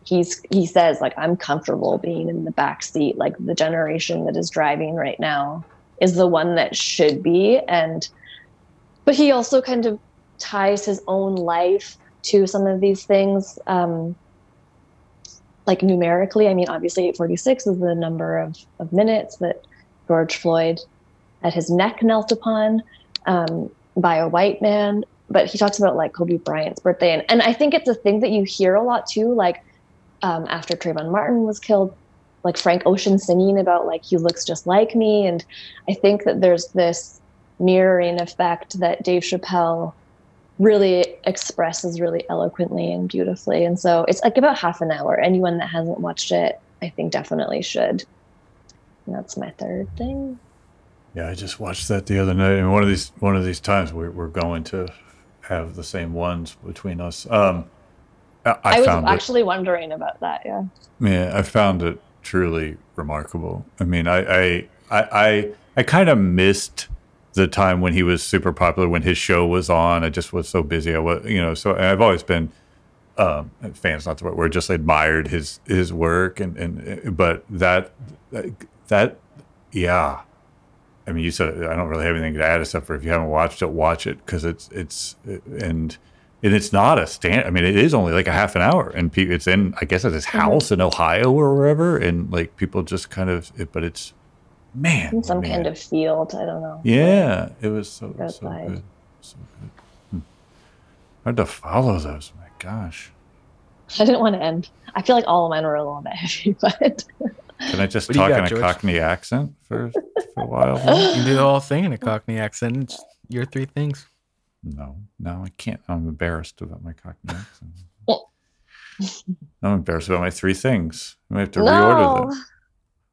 he's he says like I'm comfortable being in the back seat. Like the generation that is driving right now is the one that should be. And but he also kind of ties his own life to some of these things. Um, like numerically, I mean, obviously 846 is the number of, of minutes that George Floyd at his neck knelt upon um, by a white man. But he talks about like Kobe Bryant's birthday. And, and I think it's a thing that you hear a lot too. Like um, after Trayvon Martin was killed, like Frank Ocean singing about like he looks just like me. And I think that there's this mirroring effect that Dave Chappelle really expresses really eloquently and beautifully. And so it's like about half an hour. Anyone that hasn't watched it, I think definitely should. And that's my third thing. Yeah, I just watched that the other night, and one of these one of these times we're, we're going to have the same ones between us. Um, I, I, I was actually it, wondering about that. Yeah. Yeah, I found it truly remarkable. I mean, I I I I, kind of missed the time when he was super popular when his show was on. I just was so busy. I was, you know, so I've always been um, fans, not the right word, just admired his his work and and but that that yeah I mean, you said I don't really have anything to add except for if you haven't watched it, watch it because it's it's and and it's not a stand. I mean, it is only like a half an hour, and pe- it's in I guess at his mm-hmm. house mm-hmm. in Ohio or wherever, and like people just kind of. It, but it's man, in some man. kind of field. I don't know. Yeah, it was so so good, so good. Hmm. Hard to follow those. My gosh. I didn't want to end. I feel like all of mine were a little bit heavy, but. Can I just talk got, in a George? Cockney accent for, for a while? you can do the whole thing in a Cockney accent. It's your three things. No, no, I can't. I'm embarrassed about my Cockney accent. I'm embarrassed about my three things. I have to no. reorder them.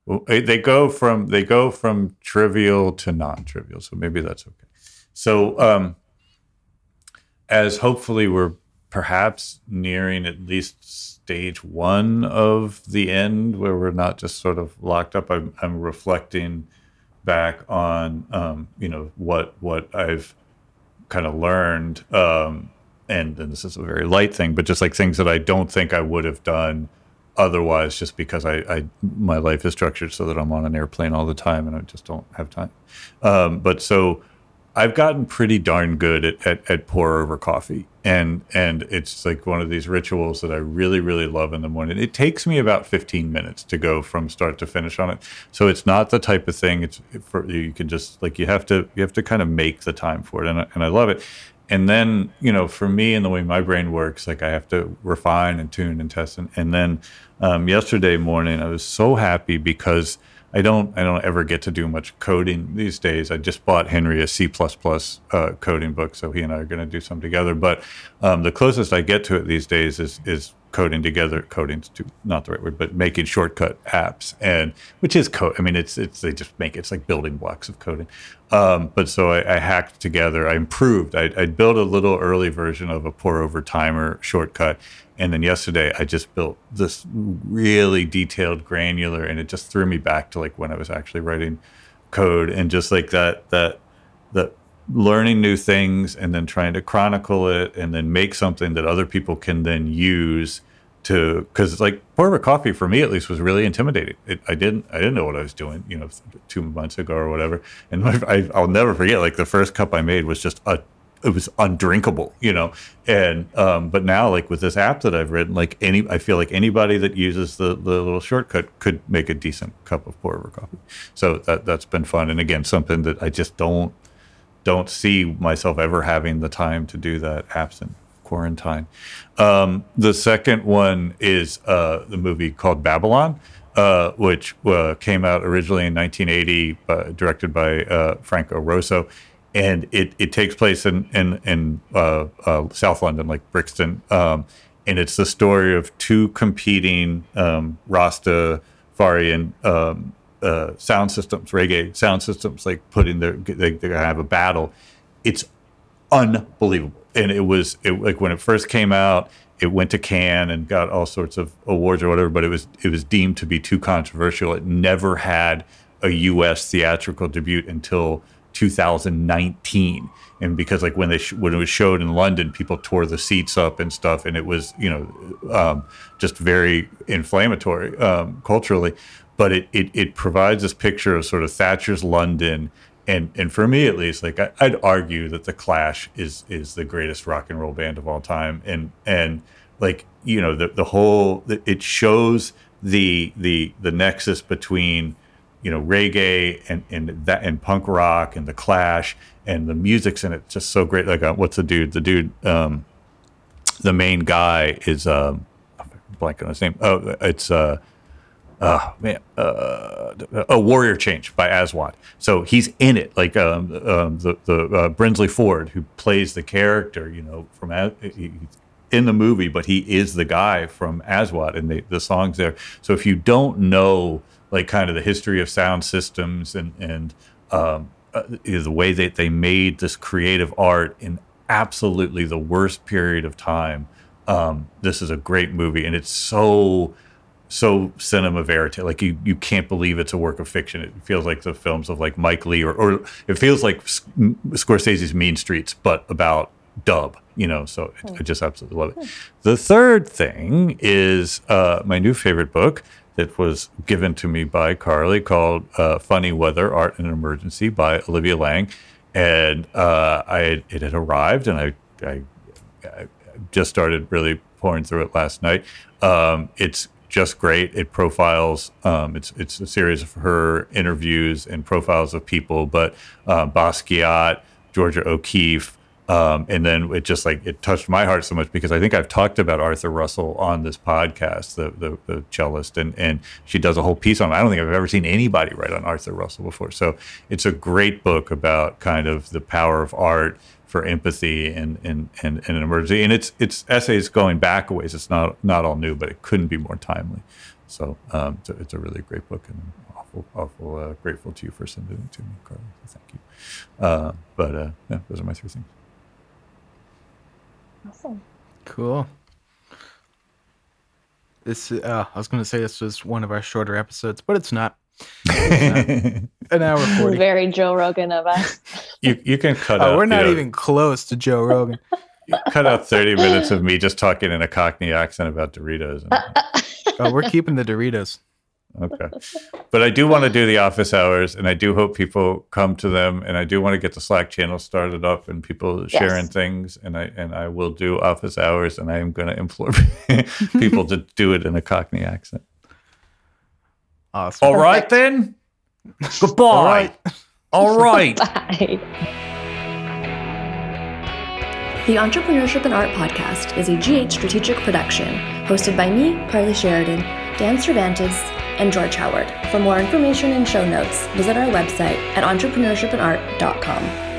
Well, they go from they go from trivial to non-trivial, so maybe that's okay. So, um, as hopefully we're perhaps nearing at least stage one of the end where we're not just sort of locked up. I'm, I'm reflecting back on um, you know what what I've kind of learned, um, and, this is a very light thing, but just like things that I don't think I would have done otherwise, just because I, I my life is structured so that I'm on an airplane all the time, and I just don't have time. Um, but so I've gotten pretty darn good at, at, at, pour over coffee. And and it's like one of these rituals that I really, really love in the morning. It takes me about 15 minutes to go from start to finish on it. So it's not the type of thing it's for you can just like you have to you have to kind of make the time for it. And I, and I love it. And then, you know, for me and the way my brain works, like I have to refine and tune and test. And, and then um, yesterday morning, I was so happy because – I don't I don't ever get to do much coding these days. I just bought Henry a C uh, coding book, so he and I are going to do some together. But um, the closest I get to it these days is is coding together. Coding's too, not the right word, but making shortcut apps, and which is code. I mean, it's it's they just make it, it's like building blocks of coding. Um, but so I, I, hacked together. I improved. I, I built a little early version of a pour over timer shortcut, and then yesterday I just built this really detailed granular and it just threw me back to like when I was actually writing code and just like that that that learning new things and then trying to chronicle it and then make something that other people can then use to because like pour over coffee for me at least was really intimidating it, i didn't i didn't know what i was doing you know two months ago or whatever and I, i'll never forget like the first cup i made was just a it was undrinkable, you know. And um, but now, like with this app that I've written, like any, I feel like anybody that uses the the little shortcut could make a decent cup of pour over coffee. So that that's been fun, and again, something that I just don't don't see myself ever having the time to do that absent quarantine. Um, the second one is uh, the movie called Babylon. Uh, which uh, came out originally in 1980, uh, directed by uh, Frank Rosso and it, it takes place in in, in uh, uh, South London, like Brixton, um, and it's the story of two competing um, Rastafarian um, uh, sound systems, reggae sound systems, like putting their they, they have a battle. It's unbelievable, and it was it, like when it first came out, it went to Cannes and got all sorts of awards or whatever, but it was it was deemed to be too controversial. It never had a U.S. theatrical debut until 2019 and because like when they sh- when it was showed in London, people tore the seats up and stuff, and it was you know um, just very inflammatory um, culturally. But it, it it provides this picture of sort of Thatcher's London, and and for me at least, like I, would argue that the Clash is is the greatest rock and roll band of all time, and and like you know the the whole it shows the the the nexus between you know reggae and and that and punk rock and the Clash and the music's in it just so great. Like uh, what's the dude? The dude, um, the main guy is um, blank on his name. Oh, it's uh, uh man, uh, a Warrior Charge by Aswad. So he's in it, like um, um the the uh, Brinsley Forde who plays the character. You know, from in the movie, but he is the guy from Aswad, and the the songs there. So if you don't know like kind of the history of sound systems and and um, uh, the way that they made this creative art in absolutely the worst period of time. Um, this is a great movie, and it's so so cinema verite. Like you, you can't believe it's a work of fiction. It feels like the films of like Mike Leigh, or, or it feels like Scorsese's Mean Streets, but about dub. You know, so I just absolutely love it. The third thing is uh, my new favorite book, that was given to me by Carly called uh, Funny Weather Art in Emergency by Olivia Laing. And uh, I it had arrived, and I, I, I, just started really pouring through it last night. Um, it's just great. It profiles. Um, it's it's a series of her interviews and profiles of people, but uh, Basquiat, Georgia O'Keeffe, um, and then it just like it touched my heart so much because I think I've talked about Arthur Russell on this podcast, the, the, the cellist, and and she does a whole piece on. It. I don't think I've ever seen anybody write on Arthur Russell before. So it's a great book about kind of the power of art for empathy and and and, and an emergency. And it's it's essays going back a ways. It's not not all new, but it couldn't be more timely. So um, it's, a, it's, a, really great book, and I'm awful awful uh, grateful to you for sending it to me, Carly. thank you. Uh, but uh, yeah, those are my three things. Awesome. Cool. This uh, I was going to say this was one of our shorter episodes, but it's not. It's not. An hour forty. Very Joe Rogan of us. You you can cut oh, out. Oh, we're you not know, even close to Joe Rogan. cut out thirty minutes of me just talking in a Cockney accent about Doritos. And, Oh, we're keeping the Doritos. okay, but I do want to do the office hours, and I do hope people come to them, and I do want to get the Slack channel started up and people sharing things, and I and I will do office hours, and I am going to implore people to do it in a Cockney accent. Awesome. All right then. Goodbye. All right. All right. Bye. The Entrepreneurship and Art Podcast is a GH strategic production, hosted by me, Carly Sheridan, Dan Cervantes, and George Howard. For more information and show notes, visit our website at entrepreneurshipandart.com.